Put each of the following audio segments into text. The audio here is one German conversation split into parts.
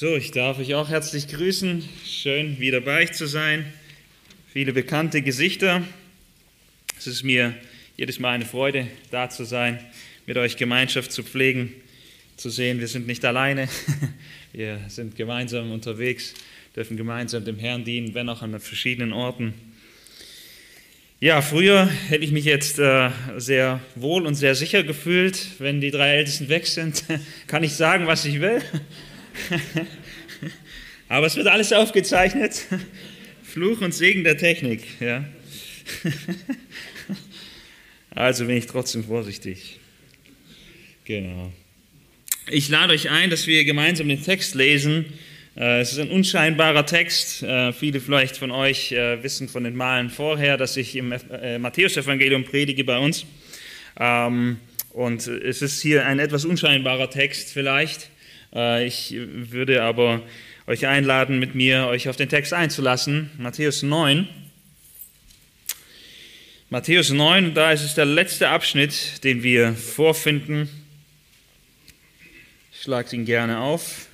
So, ich darf euch auch herzlich grüßen. Schön, wieder bei euch zu sein. Viele bekannte Gesichter. Es ist mir jedes Mal eine Freude, da zu sein, mit euch Gemeinschaft zu pflegen, zu sehen, wir sind nicht alleine. Wir sind gemeinsam unterwegs, dürfen gemeinsam dem Herrn dienen, wenn auch an verschiedenen Orten. Ja, früher hätte ich mich jetzt äh, sehr wohl und sehr sicher gefühlt, wenn die drei Ältesten weg sind. Kann ich sagen, was ich will. Aber es wird alles aufgezeichnet. Fluch und Segen der Technik. Ja. Also bin ich trotzdem vorsichtig. Genau. Ich lade euch ein, dass wir gemeinsam den Text lesen. Äh, es ist ein unscheinbarer Text. Äh, viele vielleicht von euch äh, wissen von den Malen vorher, dass ich im Matthäus-Evangelium predige bei uns. Ähm, und es ist hier ein etwas unscheinbarer Text vielleicht. Ich würde aber euch einladen, mit mir euch auf den Text einzulassen. Matthäus 9. Matthäus 9, da ist es der letzte Abschnitt, den wir vorfinden. Schlagt ihn gerne auf.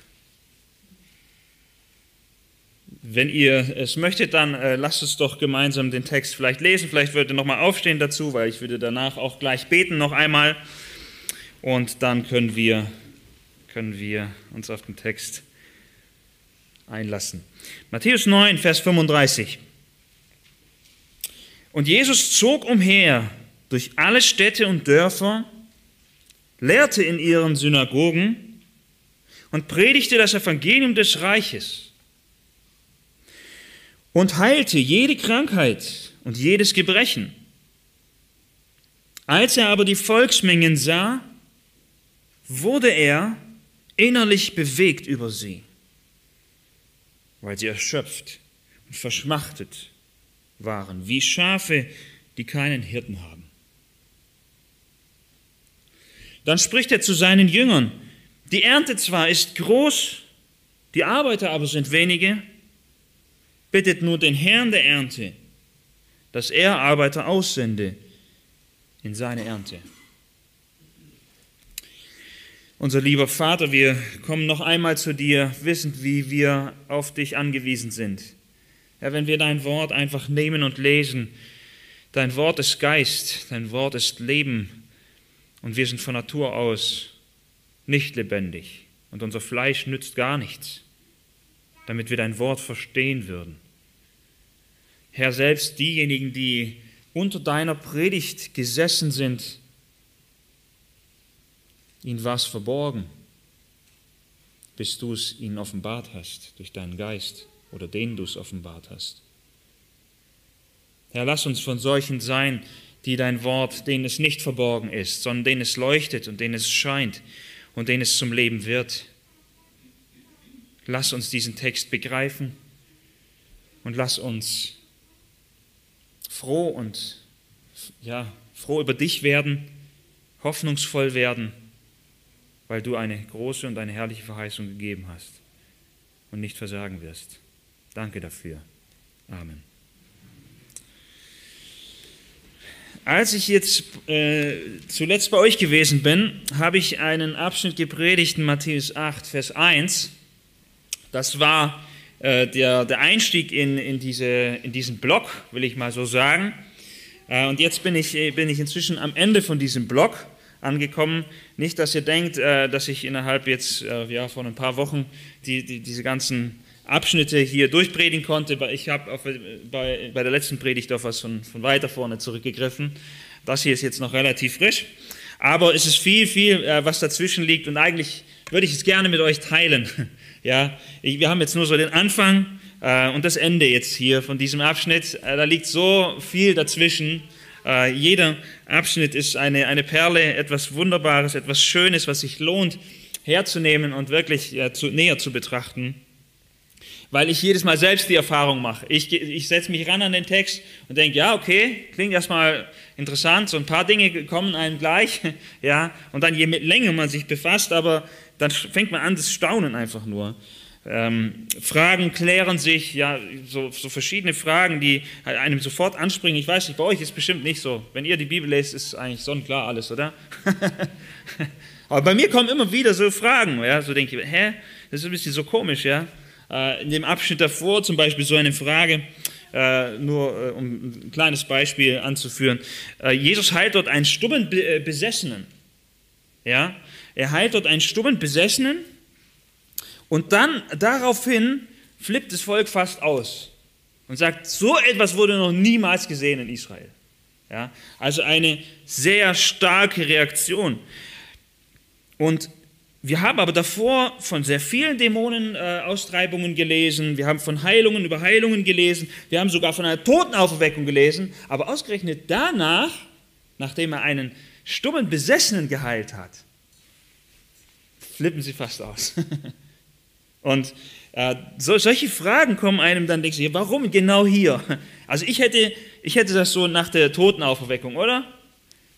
Wenn ihr es möchtet, dann äh, lasst uns doch gemeinsam den Text vielleicht lesen. Vielleicht würdet ihr nochmal aufstehen dazu, weil ich würde danach auch gleich beten noch einmal. Und dann können wir, können wir uns auf den Text einlassen. Matthäus 9, Vers 35. Und Jesus zog umher durch alle Städte und Dörfer, lehrte in ihren Synagogen und predigte das Evangelium des Reiches und heilte jede Krankheit und jedes Gebrechen. Als er aber die Volksmengen sah, wurde er innerlich bewegt über sie weil sie erschöpft und verschmachtet waren, wie Schafe, die keinen Hirten haben. Dann spricht er zu seinen Jüngern, die Ernte zwar ist groß, die Arbeiter aber sind wenige, bittet nur den Herrn der Ernte, dass er Arbeiter aussende in seine Ernte. Unser lieber Vater, wir kommen noch einmal zu dir, wissend, wie wir auf dich angewiesen sind. Ja, wenn wir dein Wort einfach nehmen und lesen, dein Wort ist Geist, dein Wort ist Leben und wir sind von Natur aus nicht lebendig und unser Fleisch nützt gar nichts, damit wir dein Wort verstehen würden. Herr, selbst diejenigen, die unter deiner Predigt gesessen sind, ihnen was verborgen, bis du es ihnen offenbart hast durch deinen Geist oder den du es offenbart hast. Herr, lass uns von solchen sein, die dein Wort, denen es nicht verborgen ist, sondern denen es leuchtet und denen es scheint und denen es zum Leben wird. Lass uns diesen Text begreifen und lass uns froh und ja, froh über dich werden, hoffnungsvoll werden weil du eine große und eine herrliche Verheißung gegeben hast und nicht versagen wirst. Danke dafür. Amen. Als ich jetzt äh, zuletzt bei euch gewesen bin, habe ich einen Abschnitt gepredigt in Matthäus 8, Vers 1. Das war äh, der, der Einstieg in, in, diese, in diesen Block, will ich mal so sagen. Äh, und jetzt bin ich, bin ich inzwischen am Ende von diesem Block angekommen. Nicht, dass ihr denkt, äh, dass ich innerhalb jetzt äh, ja, von ein paar Wochen die, die, diese ganzen Abschnitte hier durchpredigen konnte. Ich habe bei, bei der letzten Predigt auf was von, von weiter vorne zurückgegriffen. Das hier ist jetzt noch relativ frisch. Aber es ist viel, viel, äh, was dazwischen liegt und eigentlich würde ich es gerne mit euch teilen. Ja, wir haben jetzt nur so den Anfang äh, und das Ende jetzt hier von diesem Abschnitt. Äh, da liegt so viel dazwischen äh, jeder Abschnitt ist eine, eine Perle, etwas Wunderbares, etwas Schönes, was sich lohnt herzunehmen und wirklich ja, zu, näher zu betrachten. Weil ich jedes Mal selbst die Erfahrung mache. Ich, ich setze mich ran an den Text und denke, ja, okay, klingt erstmal interessant, so ein paar Dinge kommen einem gleich, ja, und dann je länger man sich befasst, aber dann fängt man an, das Staunen einfach nur. Ähm, Fragen klären sich, ja, so, so, verschiedene Fragen, die einem sofort anspringen. Ich weiß nicht, bei euch ist es bestimmt nicht so. Wenn ihr die Bibel lest, ist eigentlich sonnenklar alles, oder? Aber bei mir kommen immer wieder so Fragen, ja, so denke ich, hä, Das ist ein bisschen so komisch, ja. Äh, in dem Abschnitt davor zum Beispiel so eine Frage, äh, nur um ein kleines Beispiel anzuführen. Jesus heilt dort einen stummen Besessenen. Ja, er heilt dort einen stummen Besessenen und dann daraufhin flippt das Volk fast aus und sagt, so etwas wurde noch niemals gesehen in Israel. Ja, also eine sehr starke Reaktion. Und wir haben aber davor von sehr vielen Dämonenaustreibungen äh, gelesen, wir haben von Heilungen über Heilungen gelesen, wir haben sogar von einer Totenauferweckung gelesen, aber ausgerechnet danach, nachdem er einen stummen Besessenen geheilt hat, flippen sie fast aus. Und äh, so, solche Fragen kommen einem dann, denkst du, warum genau hier? Also ich hätte, ich hätte das so nach der Totenauferweckung, oder?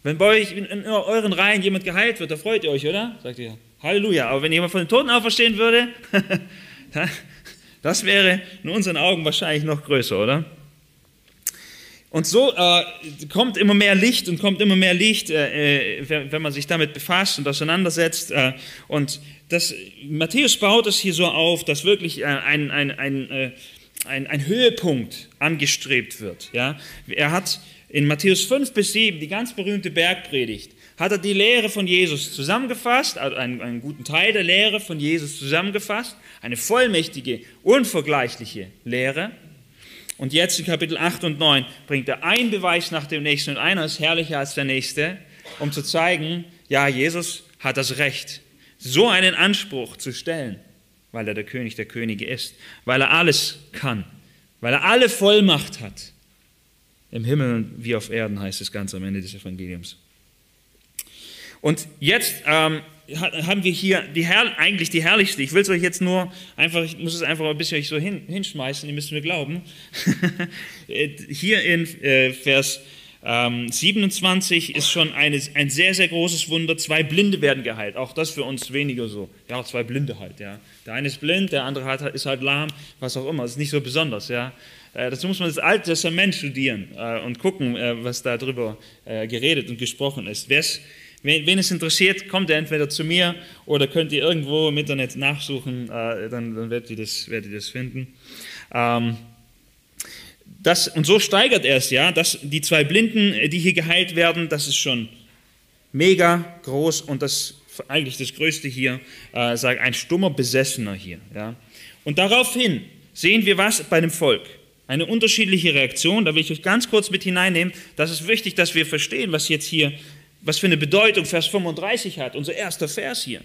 Wenn bei euch in, euren Reihen jemand geheilt wird, da freut ihr euch, oder? Sagt ihr, Halleluja. Aber wenn jemand von den Toten auferstehen würde, das wäre in unseren Augen wahrscheinlich noch größer, oder? Und so äh, kommt immer mehr Licht und kommt immer mehr Licht, äh, äh wenn man sich damit befasst und auseinandersetzt. Äh, und das, Matthäus baut es hier so auf, dass wirklich äh, ein, ein, ein, äh, ein, ein Höhepunkt angestrebt wird. Ja? Er hat in Matthäus 5 bis 7, die ganz berühmte Bergpredigt, hat er die Lehre von Jesus zusammengefasst, also einen, einen, guten Teil der Lehre von Jesus zusammengefasst, eine vollmächtige, unvergleichliche Lehre. Und jetzt in Kapitel 8 und 9 bringt er einen Beweis nach dem nächsten und einer ist herrlicher als der nächste, um zu zeigen, ja, Jesus hat das Recht, so einen Anspruch zu stellen, weil er der König der Könige ist, weil er alles kann, weil er alle Vollmacht hat. Im Himmel wie auf Erden heißt es ganz am Ende des Evangeliums. Und jetzt ähm, haben wir hier die Herr, eigentlich die herrlichste. Ich will es euch jetzt nur einfach, ich muss es einfach ein bisschen so hin, hinschmeißen, ihr müsst mir glauben. hier in äh, Vers ähm, 27 ist schon eine, ein sehr, sehr großes Wunder. Zwei Blinde werden geheilt. Auch das für uns weniger so. Ja, zwei Blinde halt. Ja. Der eine ist blind, der andere hat, ist halt lahm, was auch immer. Das ist nicht so besonders. Ja. Äh, dazu muss man das Alte Testament studieren äh, und gucken, äh, was da drüber äh, geredet und gesprochen ist. Wer's, Wen, es interessiert, kommt ihr entweder zu mir oder könnt ihr irgendwo im Internet nachsuchen, äh, dann, dann werdet, ihr das, werdet ihr das finden. Ähm, das, und so steigert er es, ja, dass die zwei Blinden, äh, die hier geheilt werden, das ist schon mega groß und das eigentlich das Größte hier, äh, sagt ein stummer Besessener hier. Ja. Und daraufhin sehen wir was bei dem Volk. Eine unterschiedliche Reaktion, da will ich euch ganz kurz mit hineinnehmen. Das ist wichtig, dass wir verstehen, was jetzt hier was für eine Bedeutung Vers 35 hat, unser erster Vers hier.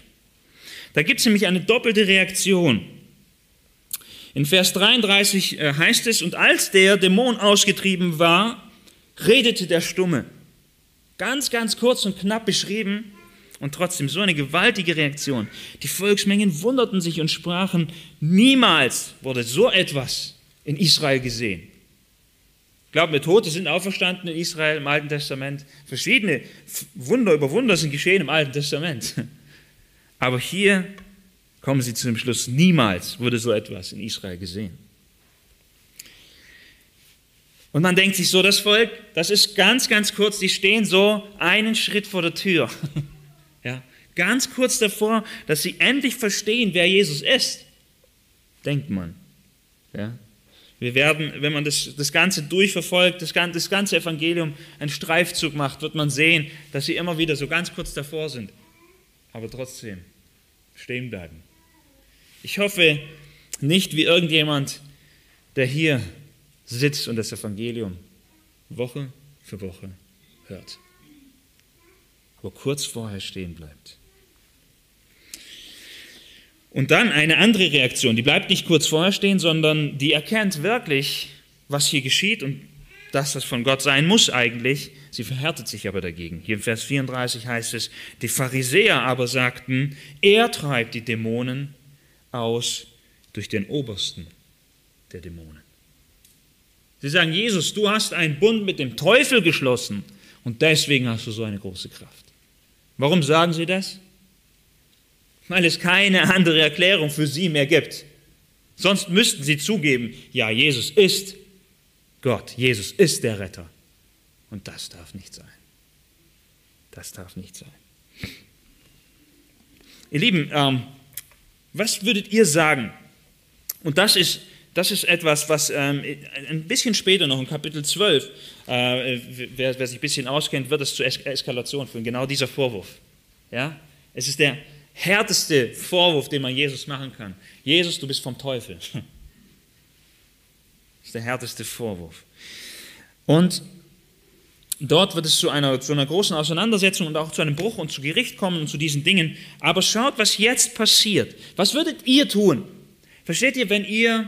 Da gibt es nämlich eine doppelte Reaktion. In Vers 33 äh, heißt es, und als der Dämon ausgetrieben war, redete der Stumme. Ganz, ganz kurz und knapp beschrieben und trotzdem so eine gewaltige Reaktion. Die Volksmengen wunderten sich und sprachen, niemals wurde so etwas in Israel gesehen. Glaubt mir, Tote sind auferstanden in Israel im Alten Testament. Verschiedene Wunder über Wunder sind geschehen im Alten Testament. Aber hier kommen sie zu dem Schluss, niemals wurde so etwas in Israel gesehen. Und man denkt sich so, das Volk, das ist ganz, ganz kurz, die stehen so einen Schritt vor der Tür. Ja, ganz kurz davor, dass sie endlich verstehen, wer Jesus ist. Denkt man. Ja, wir werden, wenn man das, das Ganze durchverfolgt, das, das ganze Evangelium einen Streifzug macht, wird man sehen, dass sie immer wieder so ganz kurz davor sind, aber trotzdem stehen bleiben. Ich hoffe nicht wie irgendjemand, der hier sitzt und das Evangelium Woche für Woche hört, aber kurz vorher stehen bleibt. Und dann eine andere Reaktion, die bleibt nicht kurz vorher stehen, sondern die erkennt wirklich, was hier geschieht und dass das von Gott sein muss eigentlich. Sie verhärtet sich aber dagegen. Hier im Vers 34 heißt es, die Pharisäer aber sagten, er treibt die Dämonen aus durch den Obersten der Dämonen. Sie sagen, Jesus, du hast einen Bund mit dem Teufel geschlossen und deswegen hast du so eine große Kraft. Warum sagen sie das? Weil es keine andere Erklärung für sie mehr gibt. Sonst müssten sie zugeben, ja, Jesus ist Gott, Jesus ist der Retter. Und das darf nicht sein. Das darf nicht sein. Ihr Lieben, ähm, Was würdet ihr sagen? Und das ist, das ist etwas, was ähm, ein bisschen später noch in Kapitel 12, äh, wer, wer, sich ein bisschen auskennt, wird es zur es Eskalation führen. Genau dieser Vorwurf. Ja? Es ist der härteste Vorwurf, den man Jesus machen kann. Jesus, du bist vom Teufel. Das ist der härteste Vorwurf. Und dort wird es zu einer, zu einer großen Auseinandersetzung und auch zu einem Bruch und zu Gericht kommen und zu diesen Dingen. Aber schaut, was jetzt passiert. Was würdet ihr tun? Versteht ihr, wenn ihr,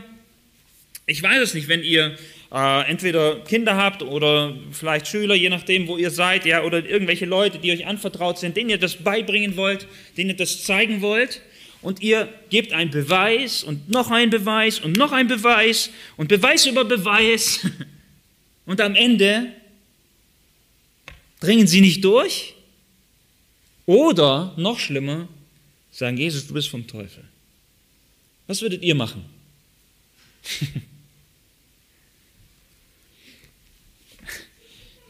ich weiß es nicht, wenn ihr äh, entweder Kinder habt oder vielleicht Schüler, je nachdem, wo ihr seid, ja, oder irgendwelche Leute, die euch anvertraut sind, denen ihr das beibringen wollt, denen ihr das zeigen wollt, und ihr gebt einen Beweis und noch einen Beweis und noch einen Beweis und Beweis über Beweis, und am Ende Dringen sie nicht durch? Oder, noch schlimmer, sagen, Jesus, du bist vom Teufel. Was würdet ihr machen?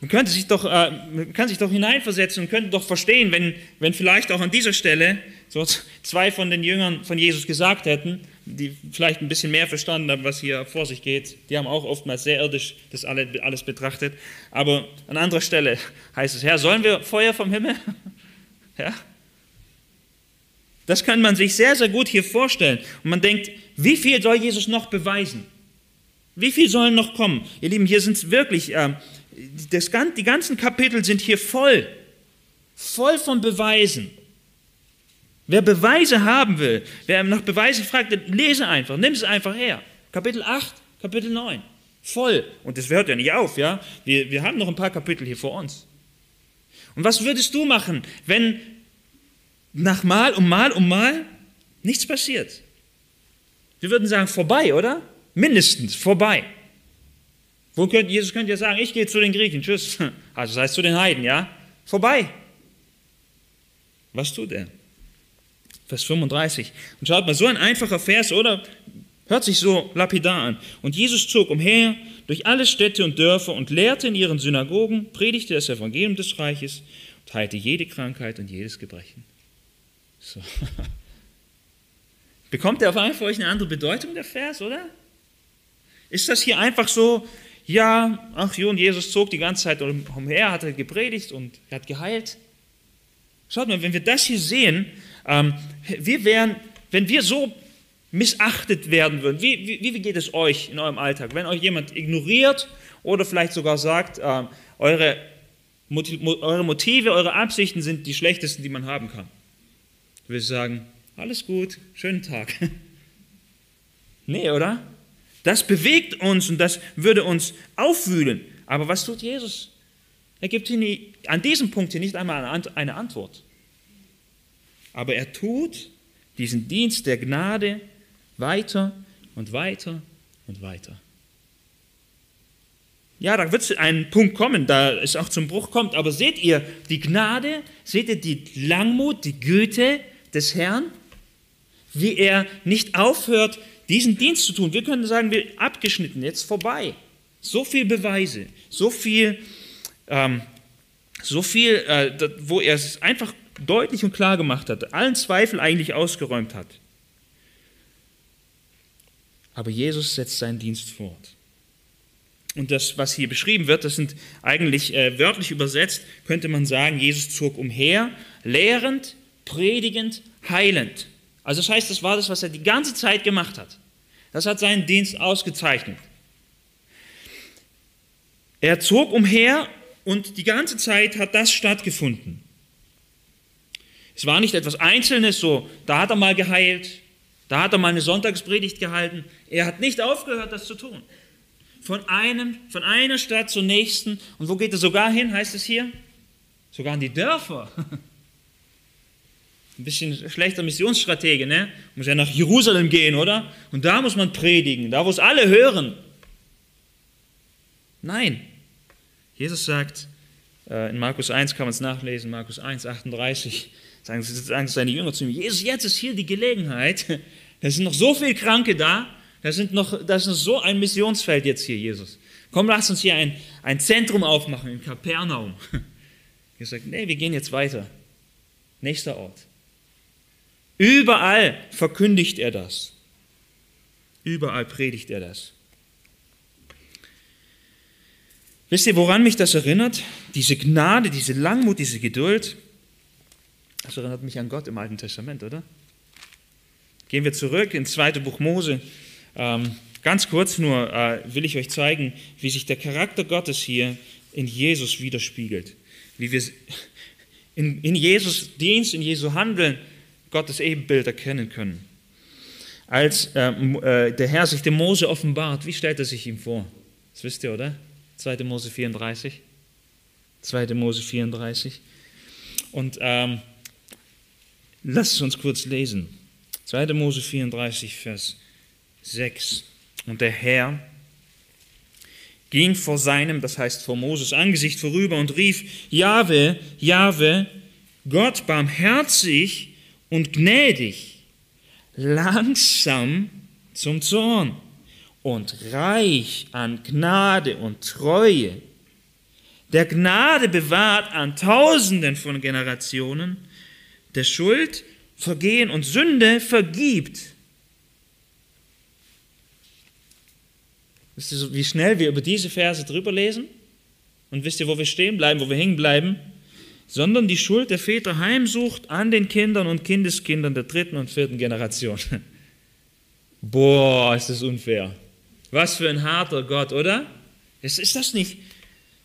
Man könnte sich doch, äh, kann sich doch hineinversetzen und könnte doch verstehen, wenn, wenn vielleicht auch an dieser Stelle so zwei von den Jüngern von Jesus gesagt hätten, die vielleicht ein bisschen mehr verstanden haben, was hier vor sich geht. Die haben auch oftmals sehr irdisch das alles betrachtet. Aber an anderer Stelle heißt es, Herr, sollen wir Feuer vom Himmel? Ja? Das kann man sich sehr, sehr gut hier vorstellen. Und man denkt, wie viel soll Jesus noch beweisen? Wie viel sollen noch kommen? Ihr Lieben, hier sind es wirklich, äh, das, die ganzen Kapitel sind hier voll, voll von Beweisen. Wer Beweise haben will, wer nach Beweisen fragt, lese einfach, nimm es einfach her. Kapitel 8, Kapitel 9. Voll. Und das hört ja nicht auf, ja? Wir, wir haben noch ein paar Kapitel hier vor uns. Und was würdest du machen, wenn nach Mal um Mal um Mal nichts passiert? Wir würden sagen, vorbei, oder? Mindestens, vorbei. Wo könnt, Jesus könnte ja sagen, ich gehe zu den Griechen, tschüss. Also das heißt zu den Heiden, ja? Vorbei. Was tut er? Vers 35. Und schaut mal, so ein einfacher Vers, oder? Hört sich so lapidar an. Und Jesus zog umher durch alle Städte und Dörfer und lehrte in ihren Synagogen, predigte das Evangelium des Reiches und heilte jede Krankheit und jedes Gebrechen. So. Bekommt er auf einmal für euch eine andere Bedeutung, der Vers, oder? Ist das hier einfach so, ja, ach jo, und Jesus zog die ganze Zeit umher, hat er gepredigt und er hat geheilt? Schaut mal, wenn wir das hier sehen, ähm, wir wären, wenn wir so missachtet werden würden, wie, wie, wie geht es euch in eurem Alltag? Wenn euch jemand ignoriert oder vielleicht sogar sagt, äh, eure, eure Motive, eure Absichten sind die schlechtesten, die man haben kann. Du wirst sagen, alles gut, schönen Tag. nee, oder? Das bewegt uns und das würde uns aufwühlen. Aber was tut Jesus? Er gibt hier an diesem Punkt hier nicht einmal eine Antwort. Aber er tut diesen Dienst der Gnade weiter und weiter und weiter. Ja, da wird ein Punkt kommen, da es auch zum Bruch kommt. Aber seht ihr die Gnade, seht ihr die Langmut, die Güte des Herrn, wie er nicht aufhört, diesen Dienst zu tun. Wir können sagen, wir abgeschnitten, jetzt vorbei. So viel Beweise, so viel, ähm, so viel, äh, wo er es einfach deutlich und klar gemacht hat, allen Zweifel eigentlich ausgeräumt hat. Aber Jesus setzt seinen Dienst fort. Und das, was hier beschrieben wird, das sind eigentlich äh, wörtlich übersetzt, könnte man sagen, Jesus zog umher, lehrend, predigend, heilend. Also das heißt, das war das, was er die ganze Zeit gemacht hat. Das hat seinen Dienst ausgezeichnet. Er zog umher und die ganze Zeit hat das stattgefunden. Es war nicht etwas Einzelnes, so, da hat er mal geheilt, da hat er mal eine Sonntagspredigt gehalten. Er hat nicht aufgehört, das zu tun. Von, einem, von einer Stadt zur nächsten. Und wo geht er sogar hin, heißt es hier? Sogar in die Dörfer. Ein bisschen schlechter Missionsstratege, ne? Muss ja nach Jerusalem gehen, oder? Und da muss man predigen, da es alle hören. Nein. Jesus sagt, äh, in Markus 1 kann man es nachlesen, Markus 1, 38, Sagen, sagen seine Jünger zu ihm, Jesus, jetzt ist hier die Gelegenheit. Da sind noch so viele Kranke da. Da, sind noch, da ist so ein Missionsfeld jetzt hier, Jesus. Komm, lass uns hier ein, ein Zentrum aufmachen in Kapernaum. Er sagt, nee, wir gehen jetzt weiter. Nächster Ort. Überall verkündigt er das. Überall predigt er das. Wisst ihr, woran mich das erinnert? Diese Gnade, diese Langmut, diese Geduld. Das erinnert mich an Gott im Alten Testament, oder? Gehen wir zurück ins zweite Buch Mose. Ähm, ganz kurz nur äh, will ich euch zeigen, wie sich der Charakter Gottes hier in Jesus widerspiegelt. Wie wir in, in Jesus Dienst, in Jesu Handeln Gottes Ebenbild erkennen können. Als äh, äh, der Herr sich dem Mose offenbart, wie stellt er sich ihm vor? Das wisst ihr, oder? 2. Mose 34. 2. Mose 34. Und ähm, lasst es uns kurz lesen. 2. Mose 34, Vers 6. Und der Herr ging vor seinem, das heißt vor Moses Angesicht vorüber und rief, Jahwe, Jahwe, Gott barmherzig und gnädig, langsam zum Zorn und reich an Gnade und Treue, der Gnade bewahrt an Tausenden von Generationen, der Schuld, Vergehen und Sünde vergibt. Wisst ihr, wie schnell wir über diese Verse drüber lesen? Und wisst ihr, wo wir stehen bleiben, wo wir hängen bleiben? Sondern die Schuld der Väter heimsucht an den Kindern und Kindeskindern der dritten und vierten Generation. Boah, ist das unfair. Was für ein harter Gott, oder? Ist, das nicht?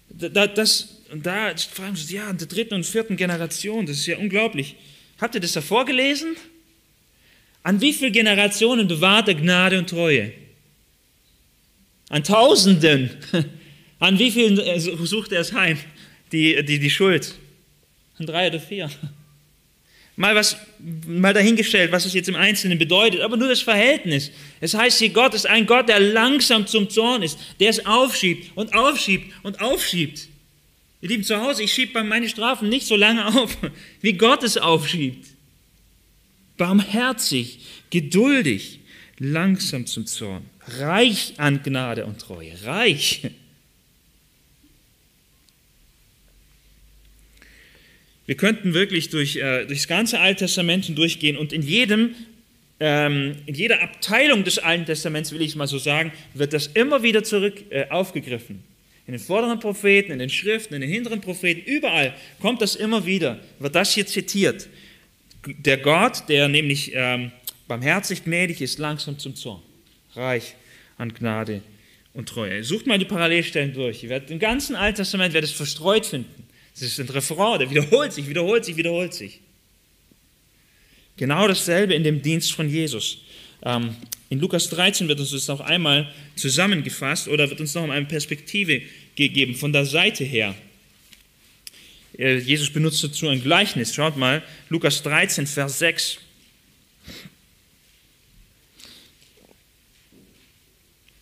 Da, das, da fragen sie, ja, in der dritten und vierten Generation, das ist ja unglaublich. Habt ihr das davor gelesen? An wie viele Generationen bewahrt er Gnade und Treue? An Tausenden. An wie vielen äh, sucht er es heim, die, die, die Schuld? Drei oder vier mal was mal dahingestellt, was es jetzt im Einzelnen bedeutet, aber nur das Verhältnis. Es heißt hier, Gott ist ein Gott, der langsam zum Zorn ist, der es aufschiebt und aufschiebt und aufschiebt. Ihr Lieben zu Hause, ich schiebe meine Strafen nicht so lange auf, wie Gott es aufschiebt. Barmherzig, geduldig, langsam zum Zorn, reich an Gnade und Treue, reich. Wir könnten wirklich durch, äh, durch das ganze Alte Testament durchgehen und in jedem ähm, in jeder Abteilung des Alten Testaments, will ich es mal so sagen, wird das immer wieder zurück äh, aufgegriffen. In den vorderen Propheten, in den Schriften, in den hinteren Propheten, überall kommt das immer wieder, wird das hier zitiert. Der Gott, der nämlich ähm, barmherzig gnädig ist, langsam zum Zorn, reich an Gnade und Treue. Sucht mal die Parallelstellen durch. Ihr werdet im ganzen Alten Testament werdet es verstreut finden. Es ist ein Refrain, der wiederholt sich, wiederholt sich, wiederholt sich. Genau dasselbe in dem Dienst von Jesus. Ähm, in Lukas 13 wird uns das noch einmal zusammengefasst oder wird uns noch eine Perspektive gegeben von der Seite her. Äh, Jesus benutzt dazu ein Gleichnis. Schaut mal, Lukas 13, Vers 6.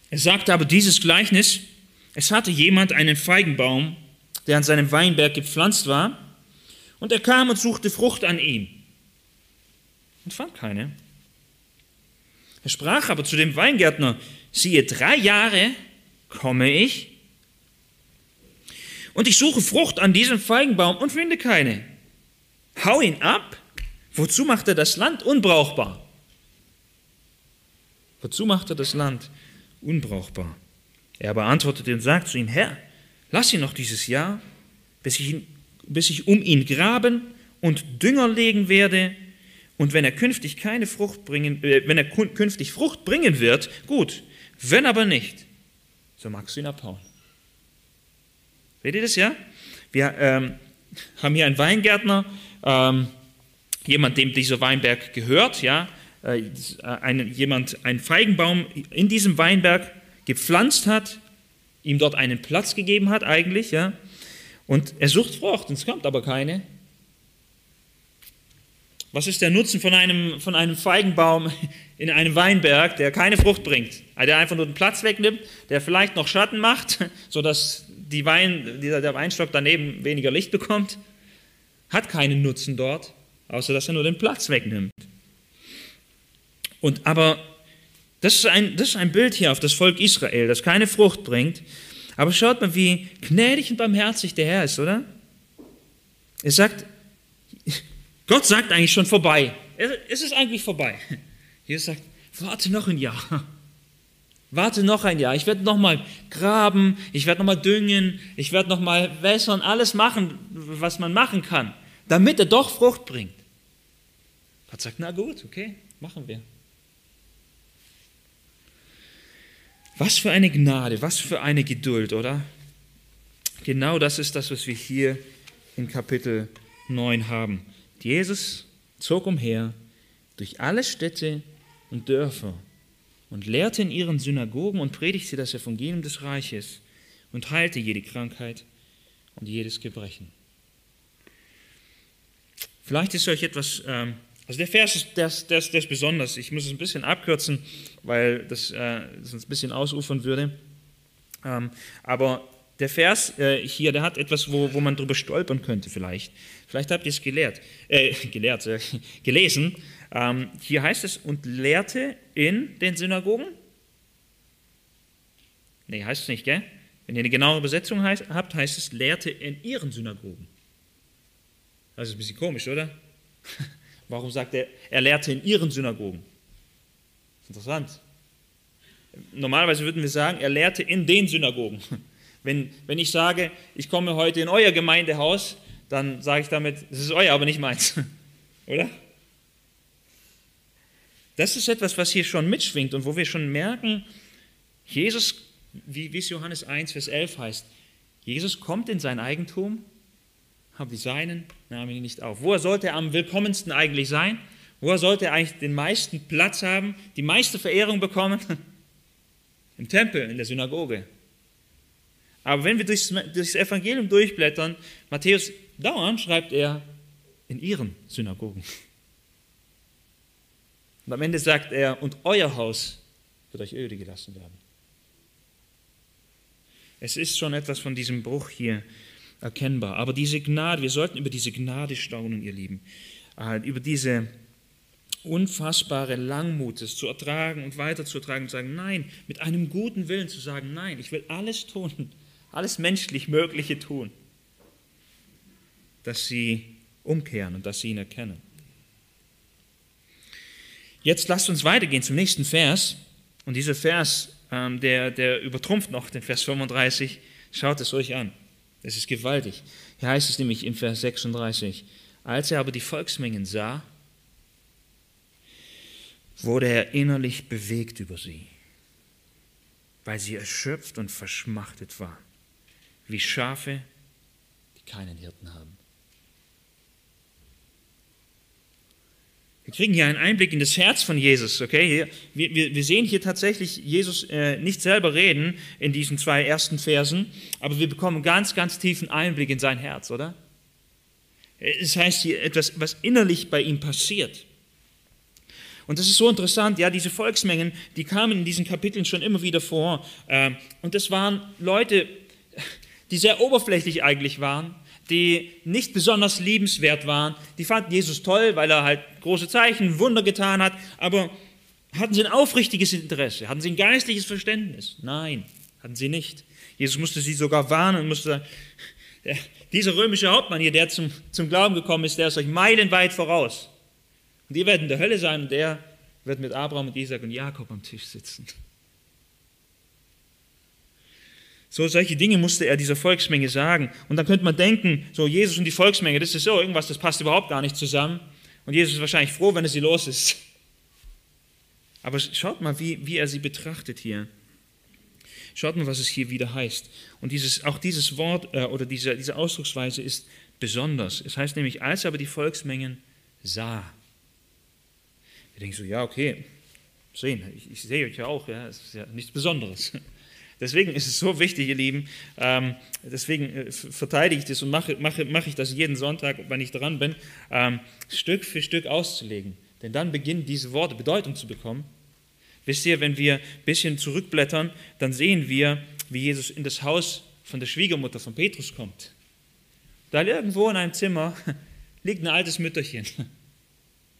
Er sagte aber dieses Gleichnis, es hatte jemand einen Feigenbaum der an seinem Weinberg gepflanzt war, und er kam und suchte Frucht an ihm und fand keine. Er sprach aber zu dem Weingärtner, siehe, drei Jahre komme ich und ich suche Frucht an diesem Feigenbaum und finde keine. Hau ihn ab. Wozu macht er das Land unbrauchbar? Wozu macht er das Land unbrauchbar? Er aber antwortete und sagte zu ihm, Herr, Lass ihn noch dieses Jahr, bis ich, ihn, bis ich um ihn graben und Dünger legen werde. Und wenn er künftig keine Frucht bringen, äh, wenn er künftig Frucht bringen wird, gut. Wenn aber nicht, so magst du ihn abhauen. Seht ihr das, ja? Wir ähm, haben hier einen Weingärtner, ähm, jemand, dem dieser Weinberg gehört, ja, äh, ein, jemand einen Feigenbaum in diesem Weinberg gepflanzt hat, ihm dort einen Platz gegeben hat eigentlich, ja. Und er sucht Frucht und es kommt aber keine. Was ist der Nutzen von einem, von einem Feigenbaum in einem Weinberg, der keine Frucht bringt? Der einfach nur den Platz wegnimmt, der vielleicht noch Schatten macht, sodass die Wein, dieser, der Weinstock daneben weniger Licht bekommt? Hat keinen Nutzen dort, außer dass er nur den Platz wegnimmt. Und aber das ist, ein, das ist ein Bild hier auf das Volk Israel, das keine Frucht bringt. Aber schaut mal, wie gnädig und barmherzig der Herr ist, oder? Er sagt, Gott sagt eigentlich schon vorbei. es ist eigentlich vorbei. Jesus sagt, warte noch ein Jahr. Warte noch ein Jahr. Ich werde noch mal graben, ich werde noch mal düngen, ich werde noch mal wässern, alles machen, was man machen kann, damit er doch Frucht bringt. Gott sagt, na gut, okay, machen wir. Was für eine Gnade, was für eine Geduld, oder? Genau das ist das, was wir hier in Kapitel 9 haben. Jesus zog umher durch alle Städte und Dörfer und lehrte in ihren Synagogen und predigte das Evangelium des Reiches und heilte jede Krankheit und jedes Gebrechen. Vielleicht ist euch etwas, ähm, also der Vers ist, der, der, der ist besonders. Ich muss es ein bisschen abkürzen, weil das äh, sonst ein bisschen ausufern würde. Ähm, aber der Vers äh, hier, der hat etwas, wo, wo man drüber stolpern könnte vielleicht. Vielleicht habt ihr es gelehrt, äh, gelehrt, äh, gelesen. Ähm, hier heißt es, und lehrte in den Synagogen. Nee, heißt es nicht, gell? Wenn ihr eine genaue Übersetzung heißt, habt, heißt es, lehrte in ihren Synagogen. Das ist ein bisschen komisch, oder? Warum sagt er, er lehrte in ihren Synagogen? Interessant. Normalerweise würden wir sagen, er lehrte in den Synagogen. Wenn, wenn ich sage, ich komme heute in euer Gemeindehaus, dann sage ich damit, es ist euer, aber nicht meins. Oder? Das ist etwas, was hier schon mitschwingt und wo wir schon merken, Jesus, wie, wie es Johannes 1, Vers 11 heißt, Jesus kommt in sein Eigentum, aber die Seinen nahmen ihn nicht auf. Woher sollte er am willkommensten eigentlich sein? Woher sollte er eigentlich den meisten Platz haben, die meiste Verehrung bekommen? Im Tempel, in der Synagoge. Aber wenn wir durchs, durchs Evangelium durchblättern, Matthäus dauernd schreibt er in ihren Synagogen. Und am Ende sagt er, und euer Haus wird euch öde gelassen werden. Es ist schon etwas von diesem Bruch hier erkennbar. Aber diese Gnade, wir sollten über diese Gnade staunen, ihr Lieben. Äh, über diese unfassbare Langmut, es zu ertragen und weiterzutragen und sagen, nein, mit einem guten Willen zu sagen, nein, ich will alles tun, alles menschlich Mögliche tun, dass sie umkehren und dass sie ihn erkennen. Jetzt lasst uns weitergehen zum nächsten Vers. Und dieser Vers, ähm, der, der übertrumpft noch den Vers 35. Schaut es euch an. Es ist gewaltig. Hier heißt es nämlich im Vers 36, als er aber die Volksmengen sah, wurde er innerlich bewegt über sie, weil sie erschöpft und verschmachtet waren wie Schafe, die keinen Hirten haben. Wir kriegen hier einen Einblick in das Herz von Jesus. Okay? Hier, wir, wir, sehen hier tatsächlich Jesus äh, nicht selber reden in diesen zwei ersten Versen, aber wir bekommen ganz, ganz tiefen Einblick in sein Herz, oder? Es heißt hier etwas, was innerlich bei ihm passiert. Und das ist so interessant, ja, diese Volksmengen, die kamen in diesen Kapiteln schon immer wieder vor. Äh, und das waren Leute, die sehr oberflächlich eigentlich waren, die nicht besonders liebenswert waren. Die fanden Jesus toll, weil er halt große Zeichen, Wunder getan hat, aber hatten sie ein aufrichtiges Interesse? Hatten sie ein geistliches Verständnis? Nein, hatten sie nicht. Jesus musste sie sogar warnen und musste sagen, dieser römische Hauptmann hier, der zum, zum Glauben gekommen ist, der ist euch meilenweit voraus. Und ihr werdet in der Hölle sein und der wird mit Abraham und Isaac und Jakob am Tisch sitzen. So, solche Dinge musste er dieser Volksmenge sagen. Und dann könnte man denken, so Jesus und die Volksmenge, das ist so irgendwas, das passt überhaupt gar nicht zusammen. Und Jesus ist wahrscheinlich froh, wenn er sie los ist. Aber schaut mal, wie, wie er sie betrachtet hier. Schaut mal, was es hier wieder heißt. Und dieses, auch dieses Wort äh, oder diese, diese Ausdrucksweise ist besonders. Es heißt nämlich, als er aber die Volksmengen sah. Wir denken so, ja, okay, sehen, ich, ich sehe euch ja auch, ja, es ist ja nichts Besonderes. Deswegen ist es so wichtig, ihr Lieben, ähm, deswegen äh, verteidige ich das und mache, mache, mache ich das jeden Sonntag, wenn ich dran bin, ähm, Stück für Stück auszulegen. Denn dann beginnen diese Worte Bedeutung zu bekommen. Wisst ihr, wenn wir ein bisschen zurückblättern, dann sehen wir, wie Jesus in das Haus von der Schwiegermutter von Petrus kommt. Da irgendwo in einem Zimmer liegt ein altes Mütterchen.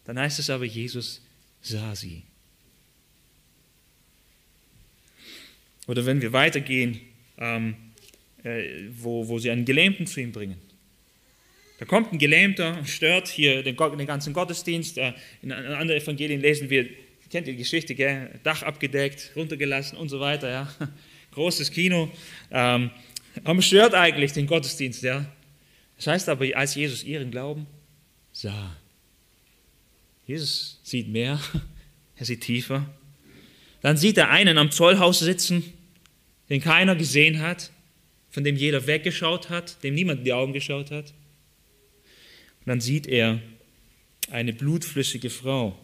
Dann heißt es aber, Jesus sah sie. Oder wenn wir weitergehen, ähm, äh, wo, wo sie einen Gelähmten zu ihm bringen. Da kommt ein Gelähmter und stört hier den, den ganzen Gottesdienst. In anderen Evangelien lesen wir, kennt ihr die Geschichte, gell? Dach abgedeckt, runtergelassen und so weiter. Ja? Großes Kino. Ähm, aber stört eigentlich den Gottesdienst. Ja? Das heißt aber, als Jesus ihren Glauben sah, Jesus sieht mehr, er sieht tiefer. Dann sieht er einen am Zollhaus sitzen, den keiner gesehen hat, von dem jeder weggeschaut hat, dem niemand in die Augen geschaut hat. Und dann sieht er eine blutflüssige Frau,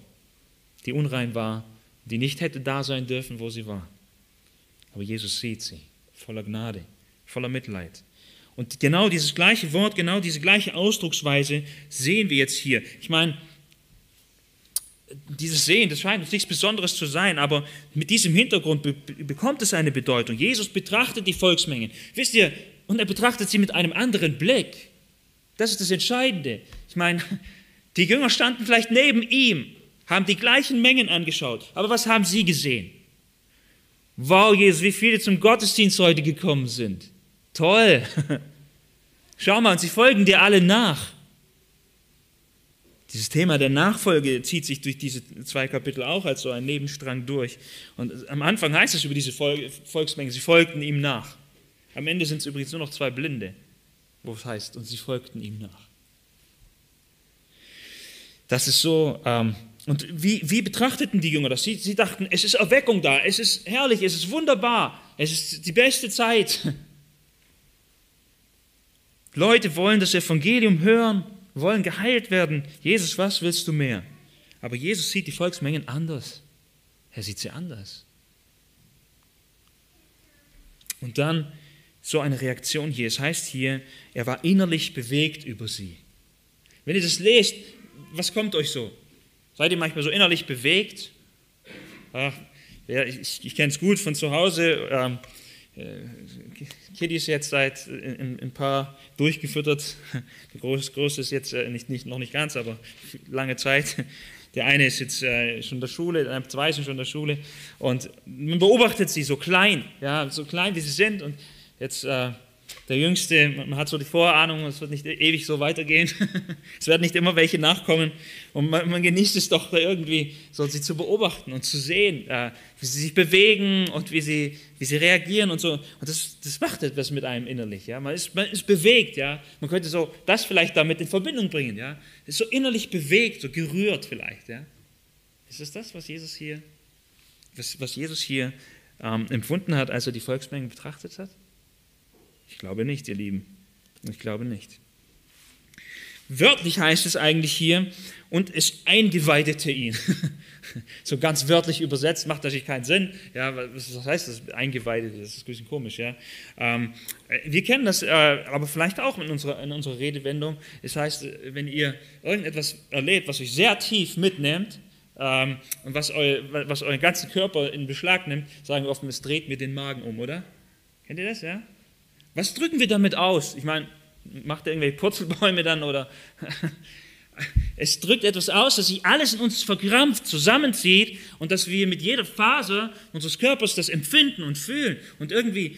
die unrein war, die nicht hätte da sein dürfen, wo sie war. Aber Jesus sieht sie, voller Gnade, voller Mitleid. Und genau dieses gleiche Wort, genau diese gleiche Ausdrucksweise sehen wir jetzt hier. Ich meine, dieses Sehen, das scheint uns nichts Besonderes zu sein, aber mit diesem Hintergrund be bekommt es eine Bedeutung. Jesus betrachtet die Volksmengen. Wisst ihr, und er betrachtet sie mit einem anderen Blick. Das ist das Entscheidende. Ich meine, die Jünger standen vielleicht neben ihm, haben die gleichen Mengen angeschaut, aber was haben sie gesehen? Wow, Jesus, wie viele zum Gottesdienst heute gekommen sind. Toll. Schau mal, und sie folgen dir alle nach. Dieses Thema der Nachfolge zieht sich durch diese zwei Kapitel auch als so ein Nebenstrang durch. Und am Anfang heißt es über diese Volksmenge, sie folgten ihm nach. Am Ende sind es übrigens nur noch zwei Blinde, wo es heißt, und sie folgten ihm nach. Das ist so. Ähm, und wie, wie betrachteten die Jünger das? Sie, sie dachten, es ist Erweckung da, es ist herrlich, es ist wunderbar, es ist die beste Zeit. Leute wollen das Evangelium hören wollen geheilt werden. Jesus, was willst du mehr? Aber Jesus sieht die Volksmengen anders. Er sieht sie anders. Und dann so eine Reaktion hier. Es heißt hier, er war innerlich bewegt über sie. Wenn ihr das lest, was kommt euch so? Seid ihr manchmal so innerlich bewegt? Ach, ja, ich, ich kenne es gut von zu Hause. Ähm, äh, Kiddies jetzt seit ein, ein paar durchgefüttert. Der Große, Große ist jetzt äh, nicht, nicht, noch nicht ganz, aber lange Zeit. Der eine ist jetzt äh, schon in der Schule, der zwei sind schon in der Schule. Und man beobachtet sie so klein, ja, so klein wie sie sind. Und jetzt äh, der Jüngste, man hat so die Vorahnung, es wird nicht ewig so weitergehen. es werden nicht immer welche nachkommen. Und man, man, genießt es doch irgendwie, so sie zu beobachten und zu sehen, äh, wie sie sich bewegen und wie sie, wie sie reagieren und so. Und das, das macht etwas mit einem innerlich. Ja? Man, ist, man ist bewegt. Ja? Man könnte so das vielleicht damit in Verbindung bringen. Ja? Ist so innerlich bewegt, so gerührt vielleicht. Ja? Ist es das, was Jesus hier, was, was Jesus hier ähm, empfunden hat, als er die Volksmengen betrachtet hat? Ich glaube nicht, ihr Lieben. Ich glaube nicht. Wörtlich heißt es eigentlich hier, und es eingeweidete ihn. so ganz wörtlich übersetzt macht natürlich keinen Sinn. Ja, was heißt das? Eingeweidet, das ist ein bisschen komisch. Ja. Ähm, wir kennen das äh, aber vielleicht auch in unserer, in unserer Redewendung. Es heißt, wenn ihr irgendetwas erlebt, was euch sehr tief mitnimmt, ähm, und was, eu, was euren ganzen Körper in Beschlag nimmt, sagen wir oft, es dreht mir den Magen um, oder? Kennt ihr das, ja? Was drücken wir damit aus? Ich meine, macht er irgendwelche Purzelbäume dann oder. es drückt etwas aus, dass sich alles in uns verkrampft, zusammenzieht und dass wir mit jeder Faser unseres Körpers das empfinden und fühlen und irgendwie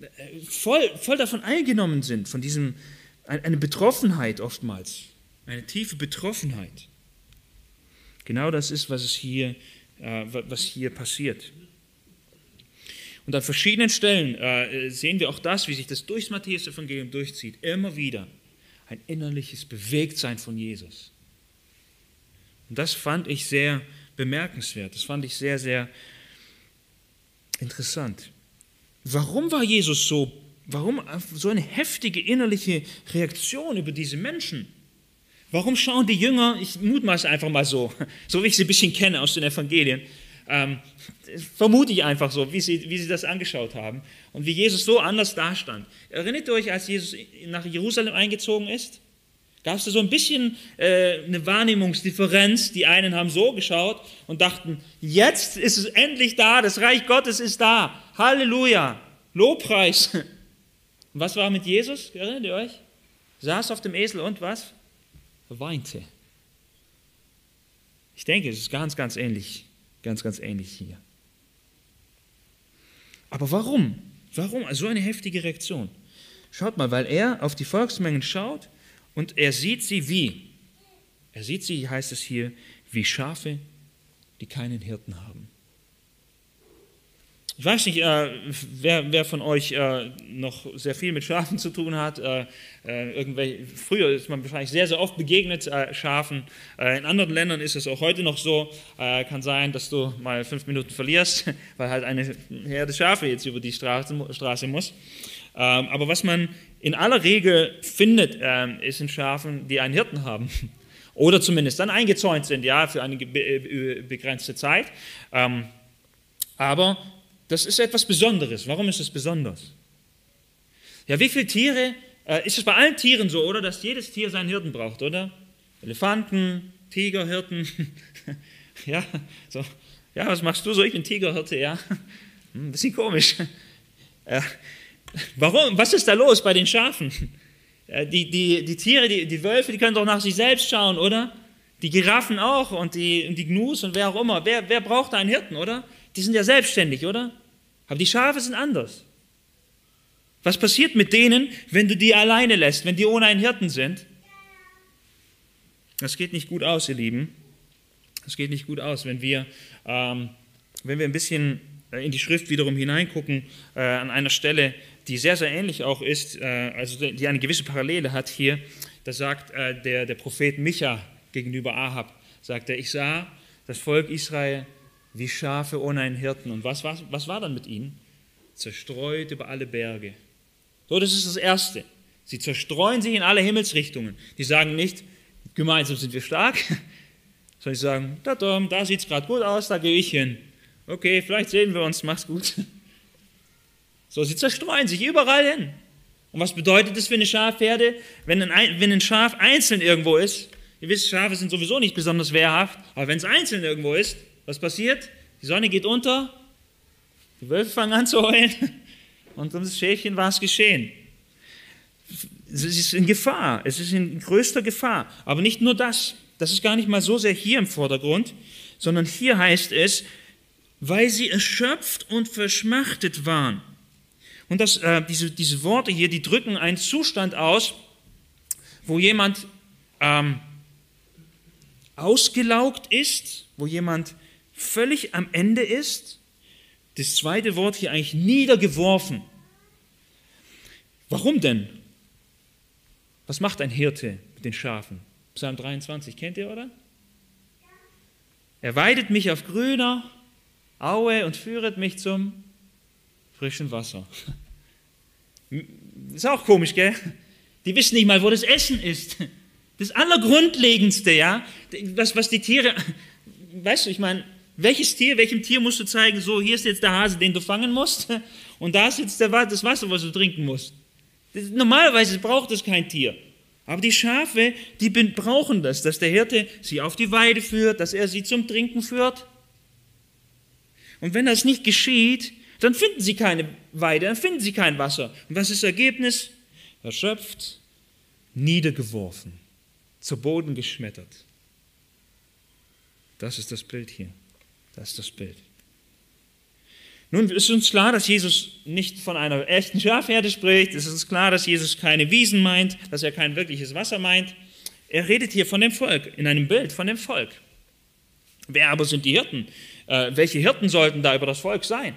äh, voll, voll davon eingenommen sind, von diesem, eine Betroffenheit oftmals, eine tiefe Betroffenheit. Genau das ist, was, es hier, äh, was hier passiert. Und an verschiedenen Stellen äh, sehen wir auch das, wie sich das durchs Matthäus-Evangelium durchzieht. Immer wieder ein innerliches Bewegtsein von Jesus. Und das fand ich sehr bemerkenswert. Das fand ich sehr, sehr interessant. Warum war Jesus so, warum so eine heftige innerliche Reaktion über diese Menschen? Warum schauen die Jünger, ich mutmaße einfach mal so, so wie ich sie ein bisschen kenne aus den Evangelien, ähm, vermute ich einfach so, wie sie, wie sie das angeschaut haben und wie Jesus so anders dastand. Erinnert ihr euch, als Jesus nach Jerusalem eingezogen ist? Gab es da so ein bisschen äh, eine Wahrnehmungsdifferenz? Die einen haben so geschaut und dachten, jetzt ist es endlich da, das Reich Gottes ist da. Halleluja, Lobpreis. Und was war mit Jesus? Erinnert ihr euch? Saß auf dem Esel und was? Weinte. Ich denke, es ist ganz, ganz ähnlich Ganz, ganz ähnlich hier. Aber warum? Warum so eine heftige Reaktion? Schaut mal, weil er auf die Volksmengen schaut Und er sieht sie wie? Er sieht sie, heißt es hier, wie Schafe, die keinen Hirten haben. Ich weiß nicht, äh, wer, wer, von euch äh, noch sehr viel mit Schafen zu tun hat. Äh, äh früher ist man wahrscheinlich sehr, sehr oft begegnet äh, Schafen. Äh, in anderen Ländern ist es auch heute noch so. kann sein, dass du mal fünf Minuten verlierst, weil halt eine Herde Schafe jetzt über die Straße, Straße muss. Ähm, aber was man in aller Regel findet, ähm, ist in Schafen, die einen Hirten haben. Oder zumindest dann eingezäunt sind, ja, für eine begrenzte Zeit. Ähm, aber das ist etwas Besonderes. Warum ist es besonders? Ja, wie viele Tiere, äh, ist es bei allen Tieren so, oder? Dass jedes Tier seinen Hirten braucht, oder? Elefanten, Tigerhirten. ja, so. Ja, was machst du so? Ich bin Tigerhirte, ja. Hm, ein bisschen komisch. Äh, warum? Was ist da los bei den Schafen? Äh, die, die, die Tiere, die, die Wölfe, die können doch nach sich selbst schauen, oder? Die Giraffen auch und die, und die Gnus und wer auch immer. Wer, wer braucht da einen Hirten, oder? Die sind ja selbstständig, oder? Aber die Schafe sind anders. Was passiert mit denen, wenn du die alleine lässt, wenn die ohne einen Hirten sind? Das geht nicht gut aus, ihr Lieben. Das geht nicht gut aus, wenn wir, ähm, wenn wir ein bisschen äh, in die Schrift wiederum hineingucken, äh, an einer Stelle, die sehr, sehr ähnlich auch ist, äh, also die eine gewisse Parallele hat hier. Da sagt äh, der, der Prophet Micha gegenüber Ahab, sagt er, ich sah das Volk Israel wie Schafe ohne einen Hirten. Und was, was, was war dann mit ihnen? Zerstreut über alle Berge. So, das ist das Erste. Sie zerstreuen sich in alle Himmelsrichtungen. Die sagen nicht, gemeinsam sind wir stark, sondern sie sagen, da, da, sieht es gerade gut aus, da gehe ich hin. Okay, vielleicht sehen wir uns, mach's gut. So, sie zerstreuen sich überall hin. Und was bedeutet das für eine Schafherde? Wenn ein, wenn ein Schaf einzeln irgendwo ist, ihr wisst, Schafe sind sowieso nicht besonders wehrhaft, aber wenn es einzeln irgendwo ist, was passiert? Die Sonne geht unter, die Wölfe fangen an zu heulen und um das Schäfchen war es geschehen. Es ist in Gefahr, es ist in größter Gefahr. Aber nicht nur das, das ist gar nicht mal so sehr hier im Vordergrund, sondern hier heißt es, weil sie erschöpft und verschmachtet waren. Und das, äh, diese, diese Worte hier, die drücken einen Zustand aus, wo jemand ähm, ausgelaugt ist, wo jemand völlig am Ende ist. Das zweite Wort hier eigentlich niedergeworfen. Warum denn? Was macht ein Hirte mit den Schafen? Psalm 23, kennt ihr, oder? Er weidet mich auf grüner Aue und führet mich zum frischen Wasser. Ist auch komisch, gell? Die wissen nicht mal, wo das Essen ist. Das Allergrundlegendste, ja? Was, was die Tiere, weißt du, ich meine, welches Tier, welchem Tier musst du zeigen, so, hier ist jetzt der Hase, den du fangen musst, und da ist jetzt das Wasser, was du trinken musst. Normalerweise braucht es kein Tier. Aber die Schafe, die brauchen das, dass der Hirte sie auf die Weide führt, dass er sie zum Trinken führt. Und wenn das nicht geschieht, dann finden sie keine Weide, dann finden sie kein Wasser. Und was ist das Ergebnis? Erschöpft, niedergeworfen, zu Boden geschmettert. Das ist das Bild hier. Das ist das Bild. Nun ist uns klar, dass Jesus nicht von einer echten Schafherde spricht. Es ist uns klar, dass Jesus keine Wiesen meint, dass er kein wirkliches Wasser meint. Er redet hier von dem Volk, in einem Bild von dem Volk. Wer aber sind die Hirten? Äh, welche Hirten sollten da über das Volk sein?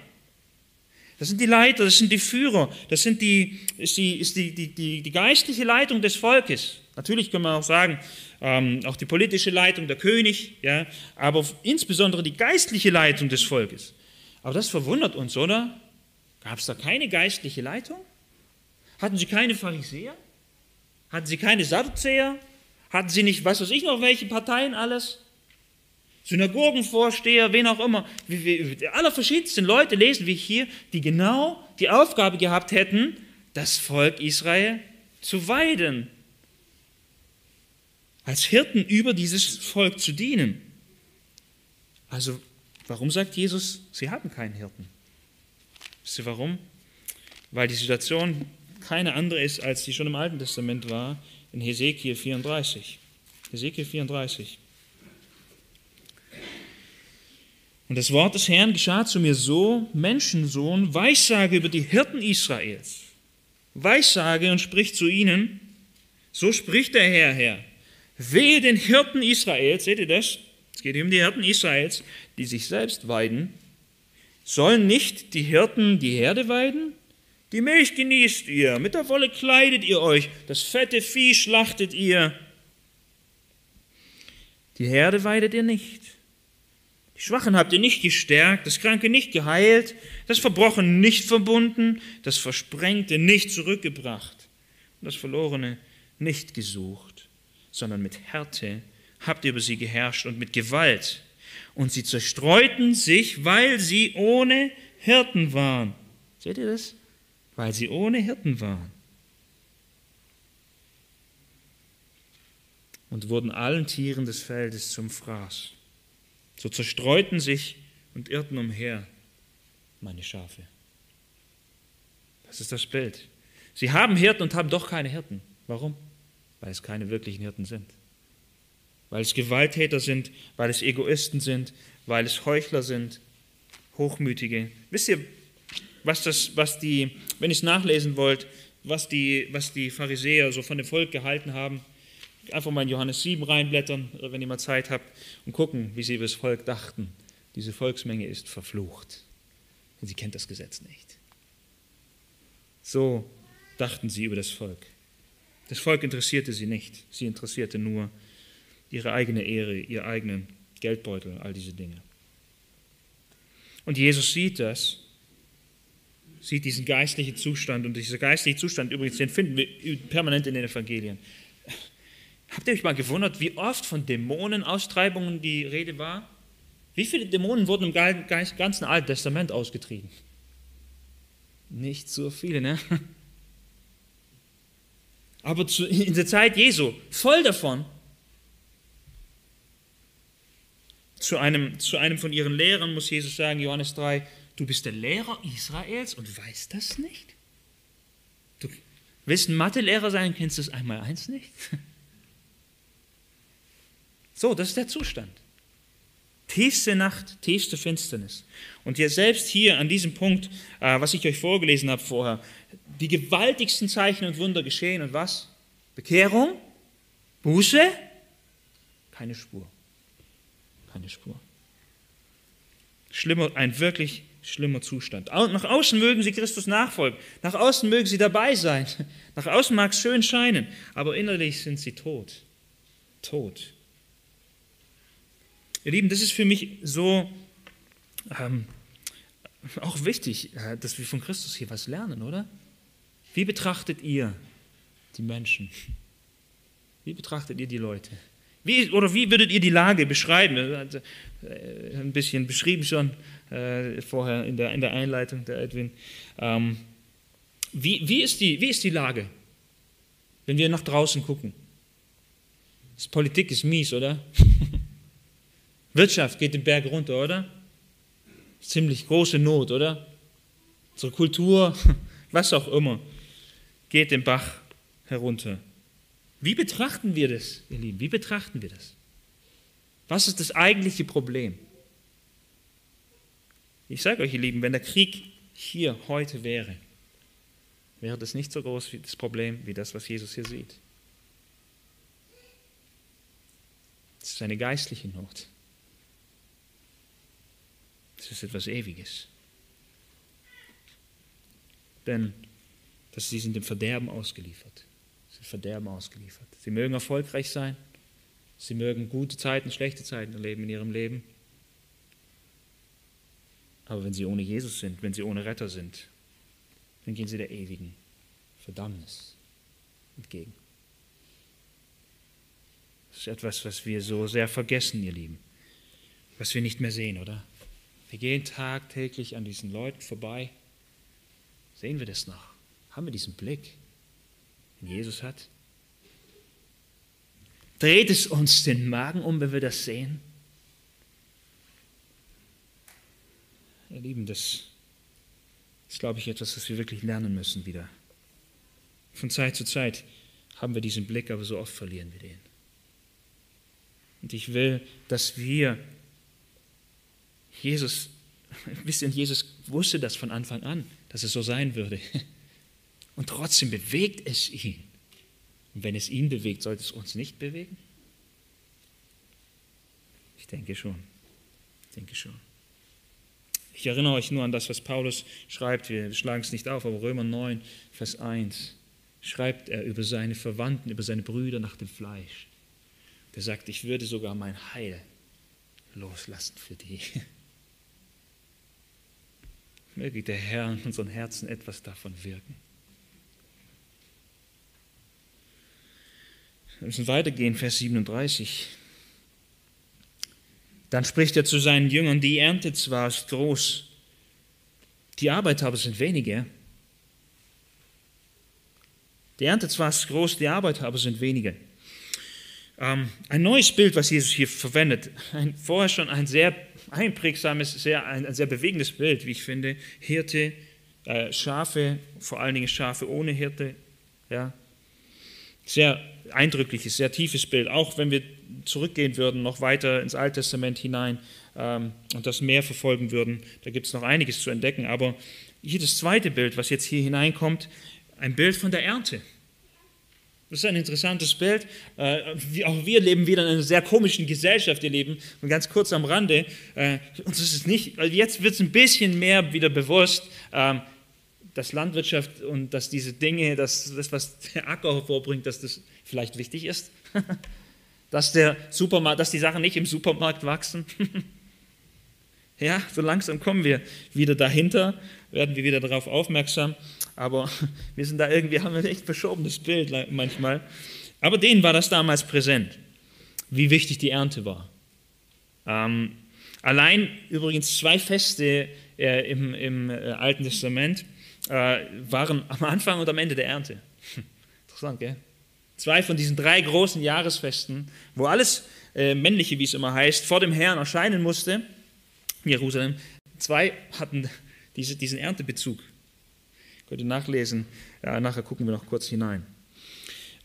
Das sind die Leiter, das sind die Führer, das sind die, ist, die, ist die, die, die, die geistliche Leitung des Volkes. Natürlich können wir auch sagen, ähm, auch die politische Leitung, der König, ja, aber insbesondere die geistliche Leitung des Volkes. Aber das verwundert uns, oder? Gab es da keine geistliche Leitung? Hatten sie keine Pharisäer? Hatten sie keine Sadduzäer? Hatten sie nicht, was weiß ich noch, welche Parteien alles? Synagogenvorsteher, wen auch immer. Die allerverschiedensten Leute lesen wir hier, die genau die Aufgabe gehabt hätten, das Volk Israel zu weiden, als Hirten über dieses Volk zu dienen. Also, warum sagt Jesus, sie haben keinen Hirten? Wisst ihr warum? Weil die Situation keine andere ist, als die schon im Alten Testament war, in Hesekiel 34. Hesekiel 34. Und das Wort des Herrn geschah zu mir so, Menschensohn, Weissage über die Hirten Israels. Weissage und sprich zu ihnen, So spricht der Herr her. Wehe den Hirten Israels, seht ihr das? Es geht um die Hirten Israels, die sich selbst weiden. Sollen nicht die Hirten die Herde weiden? Die Milch genießt ihr, mit der Wolle kleidet ihr euch, das fette Vieh schlachtet ihr. Die Herde weidet ihr nicht. Die Schwachen habt ihr nicht gestärkt, das Kranke nicht geheilt, das Verbrochene nicht verbunden, das Versprengte nicht zurückgebracht und das Verlorene nicht gesucht, sondern mit Härte habt ihr über sie geherrscht und mit Gewalt. Und sie zerstreuten sich, weil sie ohne Hirten waren. Seht ihr das? Weil sie ohne Hirten waren. Und wurden allen Tieren des Feldes zum Fraß. So zerstreuten sich und irrten umher meine Schafe. Das ist das Bild. Sie haben Hirten und haben doch keine Hirten. Warum? Weil es keine wirklichen Hirten sind. Weil es Gewalttäter sind, weil es Egoisten sind, weil es Heuchler sind, Hochmütige. Wisst ihr, was, das, was die, wenn ihr es nachlesen wollt, was die, was die Pharisäer so von dem Volk gehalten haben? Einfach mal in Johannes 7 reinblättern, wenn ihr mal Zeit habt, und gucken, wie sie über das Volk dachten. Diese Volksmenge ist verflucht, denn sie kennt das Gesetz nicht. So dachten sie über das Volk. Das Volk interessierte sie nicht. Sie interessierte nur ihre eigene Ehre, ihr eigenen Geldbeutel, all diese Dinge. Und Jesus sieht das, sieht diesen geistlichen Zustand. Und dieser geistliche Zustand übrigens, den finden wir permanent in den Evangelien. Habt ihr euch mal gewundert, wie oft von Dämonenaustreibungen die Rede war? Wie viele Dämonen wurden im ganzen Alten Testament ausgetrieben? Nicht so viele, ne? Aber in der Zeit Jesu voll davon. Zu einem, zu einem von ihren Lehrern muss Jesus sagen, Johannes 3, du bist der Lehrer Israels und weißt das nicht? Du willst ein Mathelehrer sein, kennst das einmal eins nicht? So, das ist der Zustand. Tiefste Nacht, tiefste Finsternis. Und ihr selbst hier an diesem Punkt, äh, was ich euch vorgelesen habe vorher, die gewaltigsten Zeichen und Wunder geschehen und was? Bekehrung, Buße, keine Spur. Keine Spur. Schlimmer, ein wirklich schlimmer Zustand. Nach außen mögen sie Christus nachfolgen, nach außen mögen sie dabei sein, nach außen mag es schön scheinen, aber innerlich sind sie tot. Tot. Ihr Lieben, das ist für mich so ähm, auch wichtig, äh, dass wir von Christus hier was lernen, oder? Wie betrachtet ihr die Menschen? Wie betrachtet ihr die Leute? Wie, oder wie würdet ihr die Lage beschreiben? Also, äh, ein bisschen beschrieben schon äh, vorher in der, in der Einleitung der Edwin. Ähm, wie, wie, ist die, wie ist die Lage, wenn wir nach draußen gucken? Das Politik ist mies, oder? Wirtschaft geht den Berg runter, oder? Ziemlich große Not, oder? Unsere Kultur, was auch immer, geht den Bach herunter. Wie betrachten wir das, ihr Lieben? Wie betrachten wir das? Was ist das eigentliche Problem? Ich sage euch, ihr Lieben, wenn der Krieg hier heute wäre, wäre das nicht so groß wie das Problem wie das, was Jesus hier sieht. Es ist eine geistliche Not. Es ist etwas Ewiges. Denn dass sie sind dem Verderben ausgeliefert. Sie sind Verderben ausgeliefert. Sie mögen erfolgreich sein. Sie mögen gute Zeiten, schlechte Zeiten erleben in ihrem Leben. Aber wenn sie ohne Jesus sind, wenn sie ohne Retter sind, dann gehen sie der ewigen Verdammnis entgegen. Das ist etwas, was wir so sehr vergessen, ihr Lieben. Was wir nicht mehr sehen, oder? Wir gehen tagtäglich an diesen Leuten vorbei. Sehen wir das noch? Haben wir diesen Blick, den Jesus hat? Dreht es uns den Magen um, wenn wir das sehen? Ihr Lieben, das ist, glaube ich, etwas, was wir wirklich lernen müssen wieder. Von Zeit zu Zeit haben wir diesen Blick, aber so oft verlieren wir den. Und ich will, dass wir Jesus, wisst ihr, Jesus wusste das von Anfang an, dass es so sein würde. Und trotzdem bewegt es ihn. Und wenn es ihn bewegt, sollte es uns nicht bewegen? Ich denke schon. Ich denke schon. Ich erinnere euch nur an das, was Paulus schreibt. Wir schlagen es nicht auf, aber Römer 9, Vers 1 schreibt er über seine Verwandten, über seine Brüder nach dem Fleisch. Der sagt, ich würde sogar mein Heil loslassen für die. Möge der Herr in unseren Herzen etwas davon wirken. Wir müssen weitergehen, Vers 37. Dann spricht er zu seinen Jüngern, die Ernte zwar ist groß, die Arbeit aber sind wenige. Die Ernte zwar ist groß, die Arbeit aber sind wenige. Ähm, ein neues Bild, was Jesus hier verwendet, ein, vorher schon ein sehr einprägsames, sehr, ein, ein sehr bewegendes Bild, wie ich finde. Hirte, äh, Schafe, vor allen Dingen Schafe ohne Hirte. Ja. Sehr eindrückliches, sehr tiefes Bild. Auch wenn wir zurückgehen würden, noch weiter ins Alte Testament hinein ähm, und das mehr verfolgen würden, da gibt es noch einiges zu entdecken. Aber hier das zweite Bild, was jetzt hier hineinkommt, ein Bild von der Ernte. Das ist ein interessantes Bild. Äh, auch wir leben wieder in einer sehr komischen Gesellschaft. Wir leben und ganz kurz am Rande. Äh, uns ist nicht, jetzt wird es ein bisschen mehr wieder bewusst, ähm, dass Landwirtschaft und dass diese Dinge, dass das, was der Acker hervorbringt, dass das vielleicht wichtig ist. dass, der Supermarkt, dass die Sachen nicht im Supermarkt wachsen. ja, so langsam kommen wir wieder dahinter, werden wir wieder darauf aufmerksam. Aber wir sind da irgendwie, haben ein echt verschobenes Bild manchmal. Aber denen war das damals präsent, wie wichtig die Ernte war. Ähm, allein übrigens zwei Feste äh, im, im äh, Alten Testament äh, waren am Anfang und am Ende der Ernte. Interessant, gell? Zwei von diesen drei großen Jahresfesten, wo alles äh, Männliche, wie es immer heißt, vor dem Herrn erscheinen musste, in Jerusalem. Zwei hatten diese, diesen Erntebezug. Könnt ihr nachlesen. Ja, nachher gucken wir noch kurz hinein.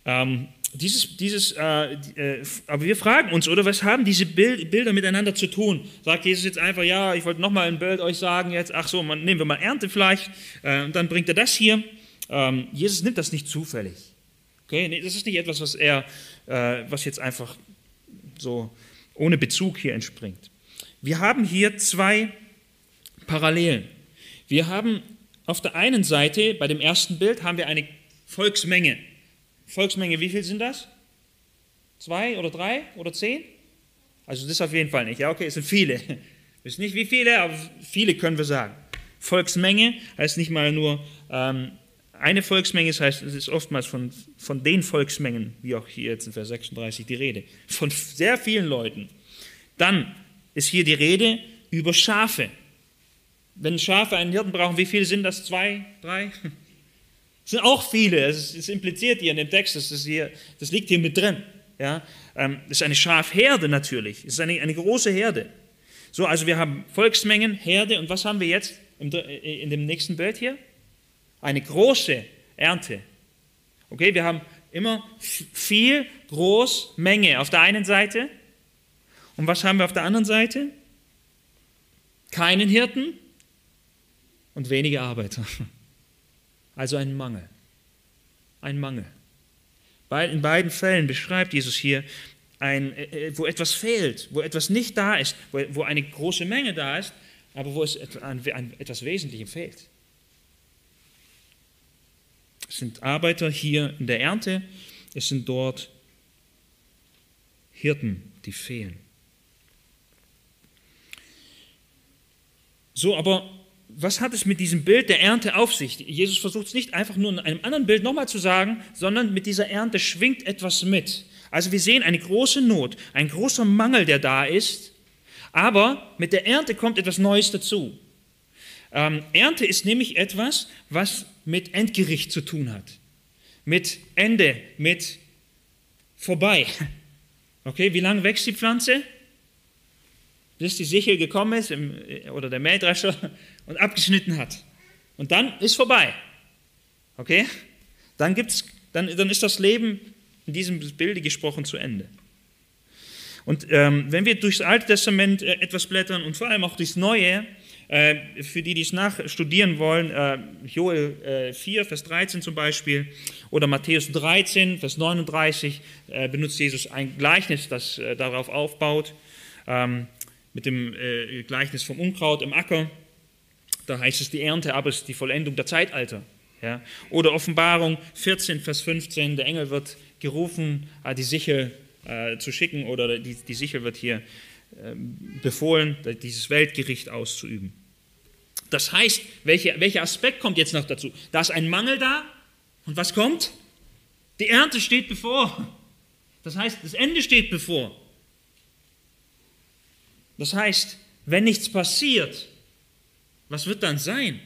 Ähm, dieses, dieses, äh, äh, aber wir fragen uns, oder was haben diese Bild, Bilder miteinander zu tun? Sagt Jesus jetzt einfach, ja, ich wollte nochmal ein Bild euch sagen jetzt, ach so, man, nehmen wir mal Erntefleisch äh, und dann bringt er das hier. Ähm, Jesus nimmt das nicht zufällig. Okay, nee, das ist nicht etwas, was er, äh, was jetzt einfach so ohne Bezug hier entspringt. Wir haben hier zwei Parallelen. Wir haben auf der einen Seite, bei dem ersten Bild, haben wir eine Volksmenge. Volksmenge, wie viel sind das? Zwei oder drei oder zehn? Also das auf jeden Fall nicht. Ja, okay, es sind viele. Wir wissen nicht wie viele, aber viele können wir sagen. Volksmenge heißt nicht mal nur ähm, eine Volksmenge, das heißt, es ist oftmals von, von den Volksmengen, wie auch hier jetzt in Vers 36 die Rede, von sehr vielen Leuten. Dann ist hier die Rede über Schafe. Wenn Schafe einen Hirten brauchen, wie viele sind das? Zwei, drei? Das sind auch viele. Es, ist, impliziert hier in dem Text, das, ist hier, das liegt hier mit drin. Ja? Ähm, das ist eine Schafherde natürlich. Es ist eine, eine große Herde. So, also wir haben Volksmengen, Herde und was haben wir jetzt in dem nächsten Bild hier? Eine große Ernte. Okay, wir haben immer viel, groß, Menge auf der einen Seite. Und was haben wir auf der anderen Seite? Keinen Hirten und wenige Arbeiter. Also ein Mangel. Ein Mangel. In beiden Fällen beschreibt Jesus hier, ein, äh, äh, wo etwas fehlt, wo etwas nicht da ist, wo eine große Menge da ist, aber wo es an etwas Wesentlichem fehlt. Es sind Arbeiter hier in der Ernte, es sind dort Hirten, die fehlen. So, aber was hat es mit diesem Bild der Ernte auf sich? Jesus versucht es nicht einfach nur in einem anderen Bild nochmal zu sagen, sondern mit dieser Ernte schwingt etwas mit. Also wir sehen eine große Not, ein großer Mangel, der da ist, aber mit der Ernte kommt etwas Neues dazu. Ähm, Ernte ist nämlich etwas, was mit Endgericht zu tun hat. Mit Ende, mit vorbei. Okay, wie lange wächst die Pflanze? Bis die Sichel gekommen ist oder der Mähdrescher und abgeschnitten hat. Und dann ist vorbei. Okay? Dann, gibt's, dann, dann ist das Leben in diesem Bilde gesprochen zu Ende. Und ähm, wenn wir durchs Alte Testament äh, etwas blättern und vor allem auch durchs Neue, äh, für die, die es nachstudieren wollen, äh, Joel äh, 4, Vers 13 zum Beispiel oder Matthäus 13, Vers 39 äh, benutzt Jesus ein Gleichnis, das äh, darauf aufbaut, ähm, mit dem äh, Gleichnis vom Unkraut im Acker. Da heißt es, die Ernte aber ist die Vollendung der Zeitalter. Ja? Oder Offenbarung 14, Vers 15, der Engel wird gerufen, die Sichel zu schicken oder die, die Sichel wird hier ähm, befohlen, dieses Weltgericht auszuüben. Das heißt, welcher, welcher Aspekt kommt jetzt noch dazu? Da ist ein Mangel da und was kommt? Die Ernte steht bevor. Das heißt, das Ende steht bevor. Das heißt, wenn nichts passiert, was wird dann sein?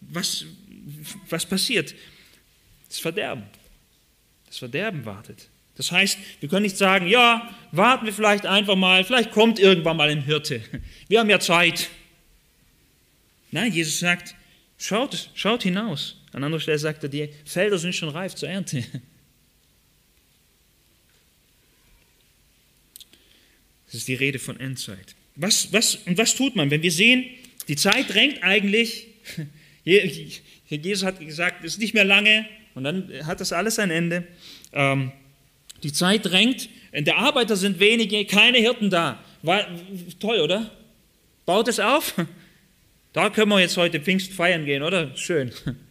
Was, was passiert? Das Verderben. Das Verderben wartet. Das heißt, wir können nicht sagen, ja, warten wir vielleicht einfach mal, vielleicht kommt irgendwann mal ein Hirte. Wir haben ja Zeit. Nein, Jesus sagt, schaut, schaut hinaus. An anderer Stelle sagt er, die Felder sind schon reif zur Ernte. Das ist die Rede von Endzeit. Was, was, und was tut man, wenn wir sehen, die Zeit drängt eigentlich, Jesus hat gesagt, es ist nicht mehr lange und dann hat das alles ein Ende. Ähm, die Zeit drängt, der Arbeiter sind wenige, keine Hirten da. War, toll, oder? Baut es auf. Da können wir jetzt heute Pfingst feiern gehen, oder? Schön.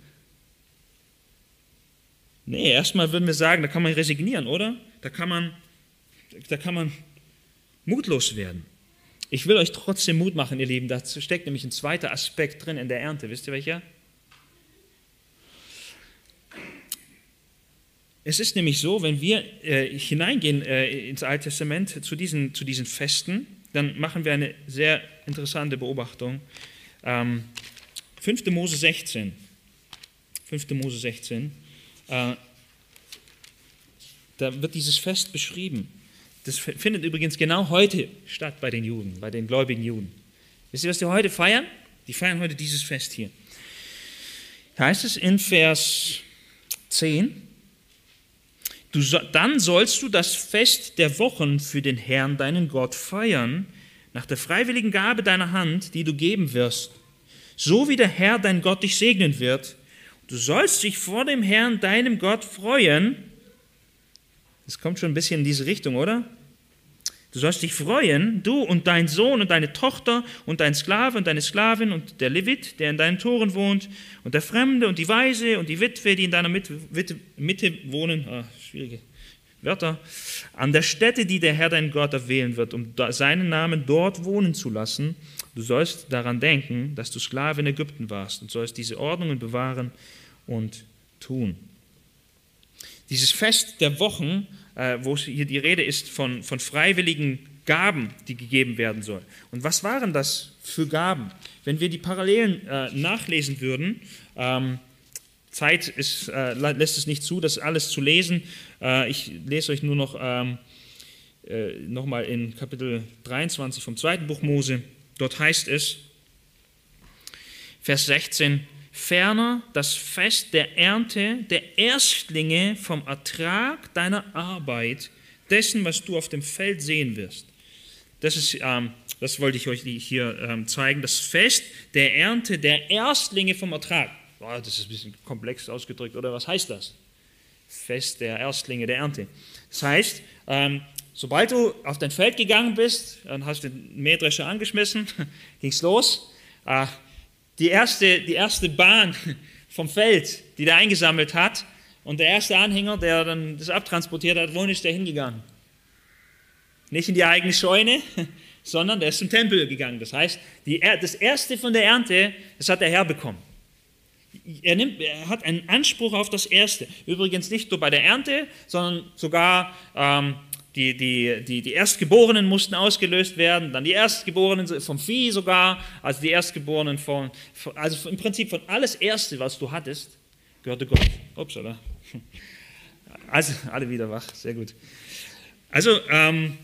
Nee, erstmal würden wir sagen, da kann man resignieren, oder? Da kann man, da kann man mutlos werden. Ich will euch trotzdem Mut machen, ihr Lieben. Da steckt nämlich ein zweiter Aspekt drin in der Ernte. Wisst ihr welcher? Es ist nämlich so, wenn wir äh, hineingehen äh, ins Alte Testament zu diesen, zu diesen Festen, dann machen wir eine sehr interessante Beobachtung. Ähm, 5. Mose 16. 5. Mose 16. Äh, da wird dieses Fest beschrieben. Das findet übrigens genau heute statt bei den Juden, bei den gläubigen Juden. Wisst ihr, was die heute feiern? Die feiern heute dieses Fest hier. Da heißt es in Vers 10, Du, dann sollst du das Fest der Wochen für den Herrn, deinen Gott, feiern, nach der freiwilligen Gabe deiner Hand, die du geben wirst, so wie der Herr, dein Gott, dich segnen wird. Du sollst dich vor dem Herrn, deinem Gott, freuen. Das kommt schon ein bisschen in diese Richtung, oder? Du sollst dich freuen, du und dein Sohn und deine Tochter und dein Sklave und deine Sklavin und der Levit, der in deinen Toren wohnt, und der Fremde und die Weise und die Witwe, die in deiner Mitte, wohnen. Ah, schwierige Wörter. An der Stätte, die der Herr dein Gott erwählen wird, um seinen Namen dort wohnen zu lassen. Du sollst daran denken, dass du Sklave in Ägypten warst und sollst diese Ordnungen bewahren und tun. Dieses Fest der Wochen wo hier die Rede ist von, von freiwilligen Gaben, die gegeben werden sollen. Und was waren das für Gaben? Wenn wir die Parallelen äh, nachlesen würden, ähm, Zeit ist, äh, lässt es nicht zu, das alles zu lesen. Äh, ich lese euch nur noch ähm, äh, nochmal in Kapitel 23 vom zweiten Buch Mose. Dort heißt es, Vers 16, ferner das Fest der Ernte der Erstlinge vom Ertrag deiner Arbeit, dessen, was du auf dem Feld sehen wirst. Das, ist, ähm, das wollte ich euch hier ähm, zeigen. Das Fest der Ernte der Erstlinge vom Ertrag. Boah, das ist ein bisschen komplex ausgedrückt, oder was heißt das? Fest der Erstlinge der Ernte. Das heißt, ähm, sobald du auf dein Feld gegangen bist, dann hast du den Mähdrescher angeschmissen, ging es los. Äh, die erste, die erste Bahn vom Feld, die der eingesammelt hat. Und der erste Anhänger, der dann das abtransportiert hat, wohin ist der hingegangen? Nicht in die eigene Scheune, sondern der ist zum Tempel gegangen. Das heißt, die, das erste von der Ernte, das hat der Herr bekommen. Er, nimmt, er hat einen Anspruch auf das Erste. Übrigens nicht nur bei der Ernte, sondern sogar ähm, die, die, die, die Erstgeborenen mussten ausgelöst werden, dann die Erstgeborenen vom Vieh sogar, also die Erstgeborenen von, also im Prinzip von alles Erste, was du hattest, gehörte Gott. Ups, oder? Also alle wieder wach, sehr gut. Also, ähm,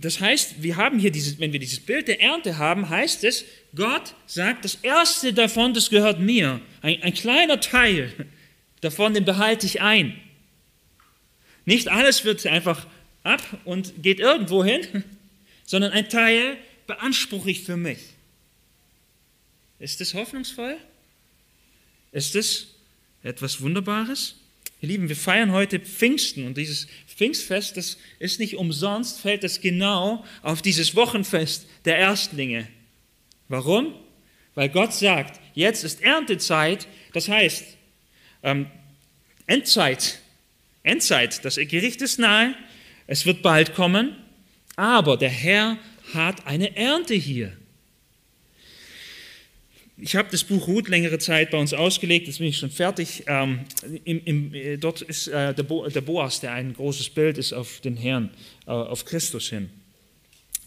das heißt, wir haben hier dieses, wenn wir dieses Bild der Ernte haben, heißt es, Gott sagt, das Erste davon, das gehört mir. Ein, ein kleiner Teil davon, den behalte ich ein. Nicht alles wird einfach ab und geht irgendwo hin, sondern ein Teil beanspruche ich für mich. Ist das hoffnungsvoll? Ist das etwas Wunderbares? Ihr Lieben, wir feiern heute Pfingsten und dieses Pfingstfest, das ist nicht umsonst, fällt das genau auf dieses Wochenfest der Erstlinge. Warum? Weil Gott sagt, jetzt ist Erntezeit, das heißt ähm, Endzeit. Endzeit, das Gericht ist nahe, es wird bald kommen, aber der Herr hat eine Ernte hier ich habe das Buch Ruth längere Zeit bei uns ausgelegt, jetzt bin ich schon fertig. Ähm, im, im, äh, dort ist äh, der, Bo, der, Boas, der ein großes Bild ist auf den Herrn, äh, auf Christus hin.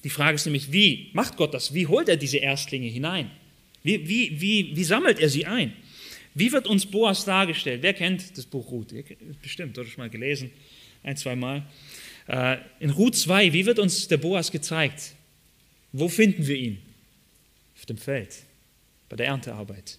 Die Frage ist nämlich, wie macht Gott das? Wie holt er diese Erstlinge hinein? Wie, wie, wie, wie sammelt er sie ein? Wie wird uns Boas dargestellt? Wer kennt das Buch Ruth? Bestimmt, oder schon mal gelesen, ein, zwei Mal. Äh, in Ruth 2, wie wird uns der Boas gezeigt? Wo finden wir ihn? Auf dem Feld bei der Erntearbeit.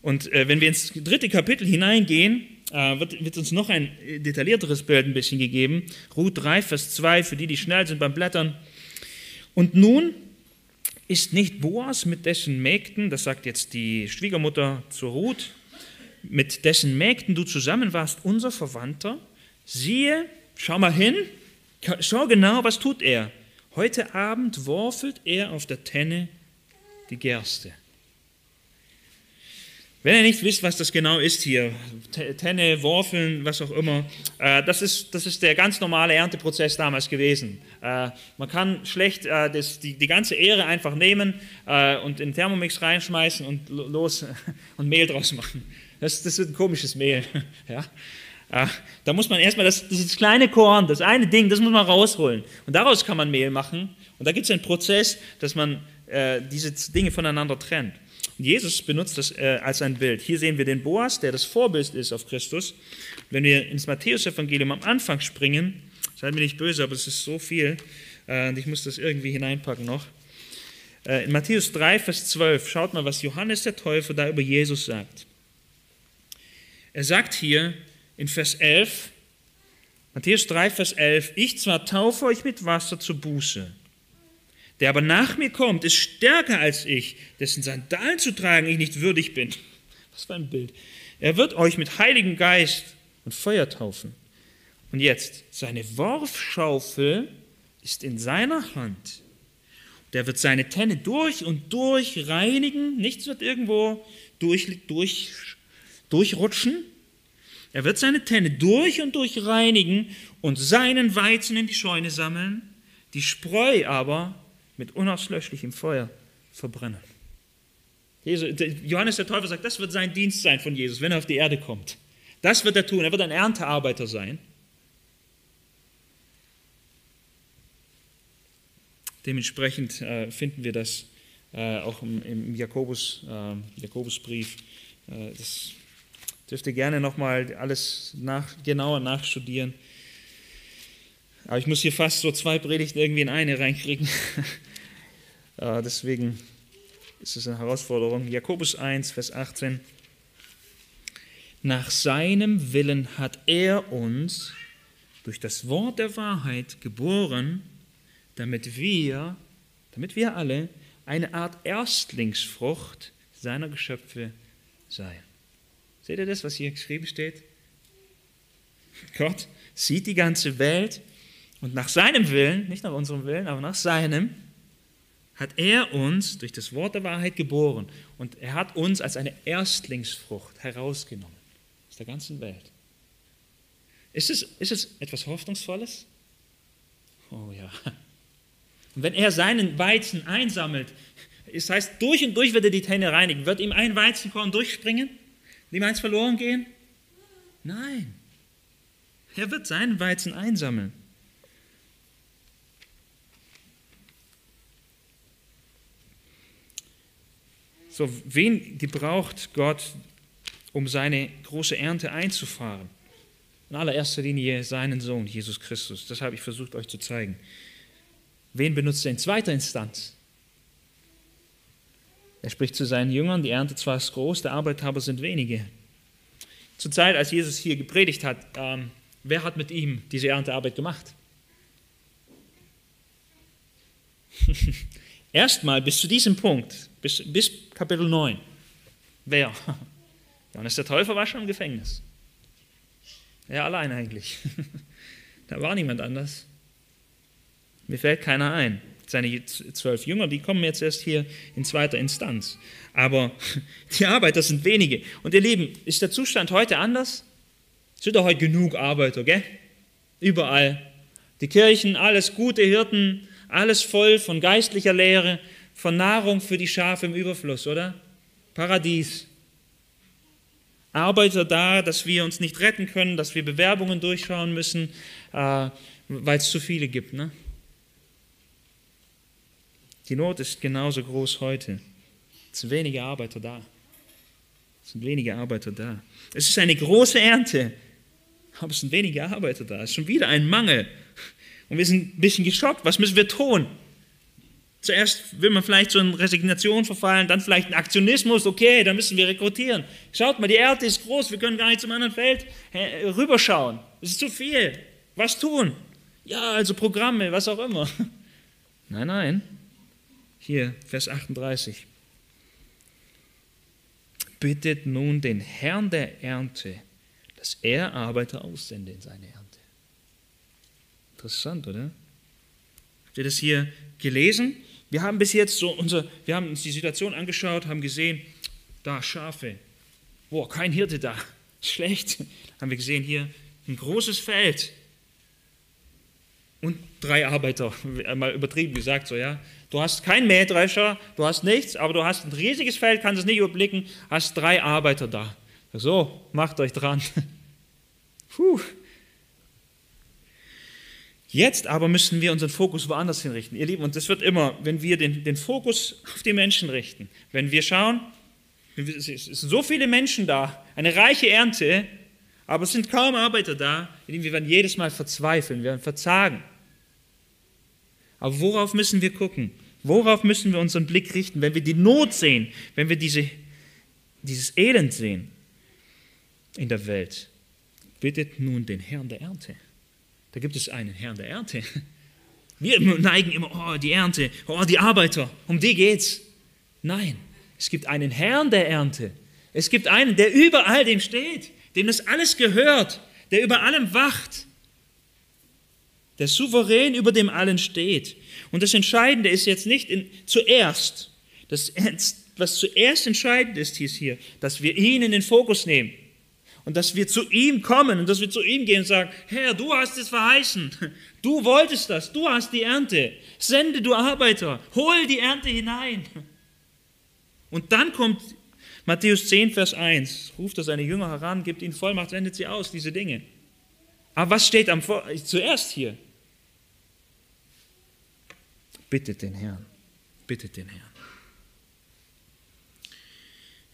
Und äh, wenn wir ins dritte Kapitel hineingehen, äh, wird, wird, uns noch ein detaillierteres Bild ein bisschen gegeben. Ruth 3, Vers 2, für die, die schnell sind beim Blättern. Und nun ist nicht Boas mit dessen Mägden, das sagt jetzt die Schwiegermutter zu Ruth, mit dessen Mägden du zusammen warst, unser Verwandter. Siehe, schau mal hin, schau genau, was tut er. Heute Abend worfelt er auf der Tenne die Gerste. Wenn ihr nicht wisst, was das genau ist hier, Tenne, Worfeln, was auch immer, äh, das, ist, das ist der ganz normale Ernteprozess damals gewesen. Äh, man kann schlecht äh, das, die, die ganze Ehre einfach nehmen und in den Thermomix reinschmeißen und los und Mehl draus machen. Das, das wird ein komisches Mehl. Ja? Da muss man erstmal das, das kleine Korn, das eine Ding, das muss man rausholen. Und daraus kann man Mehl machen. Und da gibt es einen Prozess, dass man äh, diese Dinge voneinander trennt. Jesus benutzt das äh, als ein Bild. Hier sehen wir den Boas, der das Vorbild ist auf Christus. Wenn wir ins Matthäusevangelium am Anfang springen, seid mir nicht böse, aber es ist so viel, äh, und ich muss das irgendwie hineinpacken noch. Äh, in Matthäus 3, Vers 12, schaut mal, was Johannes der Täufer da über Jesus sagt. Er sagt hier in Vers 11, Matthäus 3, Vers 11, ich zwar taufe euch mit Wasser zur Buße, der aber nach mir kommt, ist stärker als ich, dessen Sandalen zu tragen ich nicht würdig bin. Was für ein Bild. Er wird euch mit Heiligem Geist und Feuer taufen. Und jetzt, seine Worfschaufel ist in seiner Hand. Der wird seine Tenne durch und durch reinigen. Nichts wird irgendwo durch, durch, durchrutschen. Er wird seine Tenne durch und durch reinigen und seinen Weizen in die Scheune sammeln, die Spreu aber mit unauslöschlichem Feuer verbrennen. Johannes der Täufer sagt, das wird sein Dienst sein von Jesus, wenn er auf die Erde kommt. Das wird er tun. Er wird ein Erntearbeiter sein. Dementsprechend äh, finden wir das äh, auch im, im Jakobus, äh, Jakobusbrief. Äh, das dürft ihr gerne nochmal alles nach, genauer nachstudieren. Aber ich muss hier fast so zwei Predigten irgendwie in eine reinkriegen. Deswegen ist es eine Herausforderung. Jakobus 1, Vers 18. Nach seinem Willen hat er uns durch das Wort der Wahrheit geboren, damit wir, damit wir alle eine Art Erstlingsfrucht seiner Geschöpfe seien. Seht ihr das, was hier geschrieben steht? Gott sieht die ganze Welt und nach seinem Willen, nicht nach unserem Willen, aber nach seinem, hat er uns durch das Wort der Wahrheit geboren und er hat uns als eine Erstlingsfrucht herausgenommen aus der ganzen Welt. Ist es, ist es etwas Hoffnungsvolles? Oh ja. Und wenn er seinen Weizen einsammelt, das heißt, durch und durch wird er die Tenne reinigen. Wird ihm ein Weizenkorn durchspringen? Wird ihm eins verloren gehen? Nein. Er wird seinen Weizen einsammeln. So, wen gebraucht Gott, um seine große Ernte einzufahren? In allererster Linie seinen Sohn, Jesus Christus. Das habe ich versucht euch zu zeigen. Wen benutzt er in zweiter Instanz? Er spricht zu seinen Jüngern, die Ernte zwar ist groß, der Arbeiter sind wenige. Zur Zeit, als Jesus hier gepredigt hat, ähm, wer hat mit ihm diese Erntearbeit gemacht? Erstmal bis zu diesem Punkt, bis, bis Kapitel 9. Wer? Johannes der Täufer war schon im Gefängnis. Er allein eigentlich. da war niemand anders. Mir fällt keiner ein. Seine zwölf Jünger, die kommen jetzt erst hier in zweiter Instanz. Aber die Arbeiter sind wenige. Und ihr Lieben, ist der Zustand heute anders? Es sind doch heute genug Arbeiter, gell? Überall. Die Kirchen, alles gute Hirten, alles voll von geistlicher Lehre, von Nahrung für die Schafe im Überfluss, oder? Paradies. Arbeiter da, dass wir uns nicht retten können, dass wir Bewerbungen durchschauen müssen, äh, weil es zu viele gibt. Ne? Die Not ist genauso groß heute. Es sind wenige Arbeiter da. Es sind wenige Arbeiter da. Es ist eine große Ernte, aber es sind wenige Arbeiter da. Es ist schon wieder ein Mangel. Und wir sind ein bisschen geschockt. Was müssen wir tun? Zuerst will man vielleicht so in Resignation verfallen, dann vielleicht ein Aktionismus, okay, dann müssen wir rekrutieren. Schaut mal, die Erde ist groß, wir können gar nicht zum anderen Feld rüberschauen. Es ist zu viel. Was tun? Ja, also Programme, was auch immer. Nein, nein. Hier, Vers 38. Bittet nun den Herrn der Ernte, dass er Arbeiter aussende in seine Ernte. Interessant, oder? Habt ihr das hier gelesen? Wir haben bis jetzt so unser, wir haben uns die Situation angeschaut, haben gesehen, da Schafe, boah, kein Hirte da, schlecht. Haben wir gesehen hier ein großes Feld und drei Arbeiter, mal übertrieben gesagt so, ja. Du hast keinen Mähdrescher, du hast nichts, aber du hast ein riesiges Feld, kannst es nicht überblicken, hast drei Arbeiter da. So, macht euch dran. Puh, Jetzt aber müssen wir unseren Fokus woanders hinrichten. Ihr Lieben, und das wird immer, wenn wir den, den Fokus auf die Menschen richten, wenn wir schauen, es sind so viele Menschen da, eine reiche Ernte, aber es sind kaum Arbeiter da, wir werden jedes Mal verzweifeln, wir werden verzagen. Aber worauf müssen wir gucken? Worauf müssen wir unseren Blick richten, wenn wir die Not sehen, wenn wir diese, dieses Elend sehen in der Welt? Bittet nun den Herrn der Ernte da gibt es einen Herrn der Ernte. Wir neigen immer, oh, die Ernte, oh, die Arbeiter, um die geht's. Nein, es gibt einen Herrn der Ernte. Es gibt einen, der über all dem steht, dem das alles gehört, der über allem wacht, der souverän über dem allen steht. Und das Entscheidende ist jetzt nicht in, zuerst, das, was zuerst entscheidend ist, ist hier, dass wir ihn in den Fokus nehmen. Und dass wir zu ihm kommen und dass wir zu ihm gehen und sagen, Herr, du hast es verheißen. Du wolltest das. Du hast die Ernte. Sende du Arbeiter. Hol die Ernte hinein. Und dann kommt Matthäus 10, Vers 1. Ruft er seine Jünger heran, gibt ihnen Vollmacht, sendet sie aus, diese Dinge. Aber was steht am Vor zuerst hier? Bittet den Herrn. Bittet den Herrn.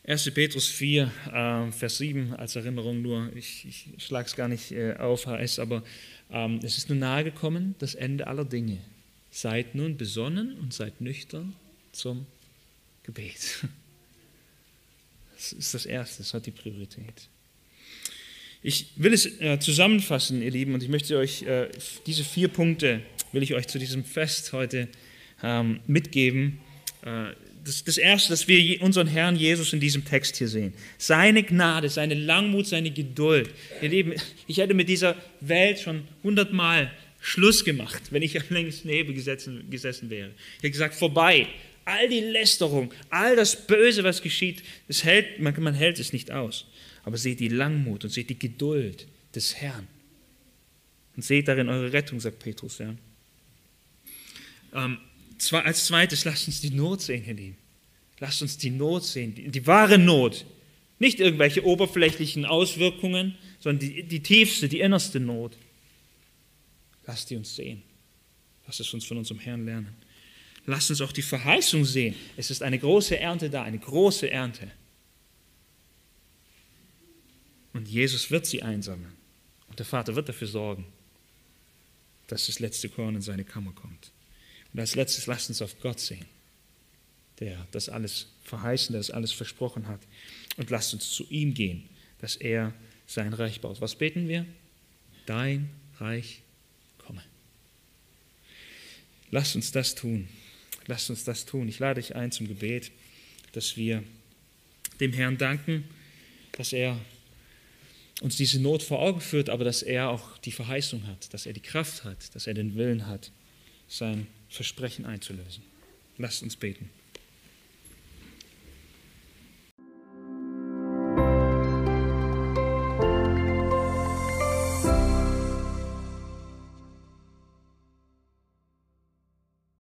1. Petrus 4, äh, Vers 7 als Erinnerung nur, ich, ich schlage es gar nicht äh, auf, heißt aber, ähm, es ist nun nahe gekommen, das Ende aller Dinge. Seid nun besonnen und seid nüchtern zum Gebet. Das ist das Erste, das hat die Priorität. Ich will es äh, zusammenfassen, ihr Lieben, und ich möchte euch äh, diese vier Punkte, will ich euch zu diesem Fest heute ähm, mitgeben. Äh, das, das Erste, dass wir unseren Herrn Jesus in diesem Text hier sehen. Seine Gnade, seine Langmut, seine Geduld. Ihr Lieben, ich hätte mit dieser Welt schon hundertmal Schluss gemacht, wenn ich am längsten Nebel gesessen, gesessen wäre. Ich hätte gesagt, vorbei. All die Lästerung, all das Böse, was geschieht, das hält, man, man hält es nicht aus. Aber seht die Langmut und seht die Geduld des Herrn. Und seht darin eure Rettung, sagt Petrus. Ja. Ähm, als zweites, lasst uns die Not sehen, ihr Lieben. Lasst uns die Not sehen, die, die wahre Not. Nicht irgendwelche oberflächlichen Auswirkungen, sondern die, die tiefste, die innerste Not. Lasst die uns sehen. Lasst es uns von unserem Herrn lernen. Lasst uns auch die Verheißung sehen. Es ist eine große Ernte da, eine große Ernte. Und Jesus wird sie einsammeln. Und der Vater wird dafür sorgen, dass das letzte Korn in seine Kammer kommt. Und als letztes lasst uns auf Gott sehen, der das alles verheißen, der das alles versprochen hat. Und lasst uns zu ihm gehen, dass er sein Reich baut. Was beten wir? Dein Reich komme. Lasst uns das tun. Lasst uns das tun. Ich lade dich ein zum Gebet, dass wir dem Herrn danken, dass er uns diese Not vor Augen führt, aber dass er auch die Verheißung hat, dass er die Kraft hat, dass er den Willen hat, sein Versprechen einzulösen. Lasst uns beten.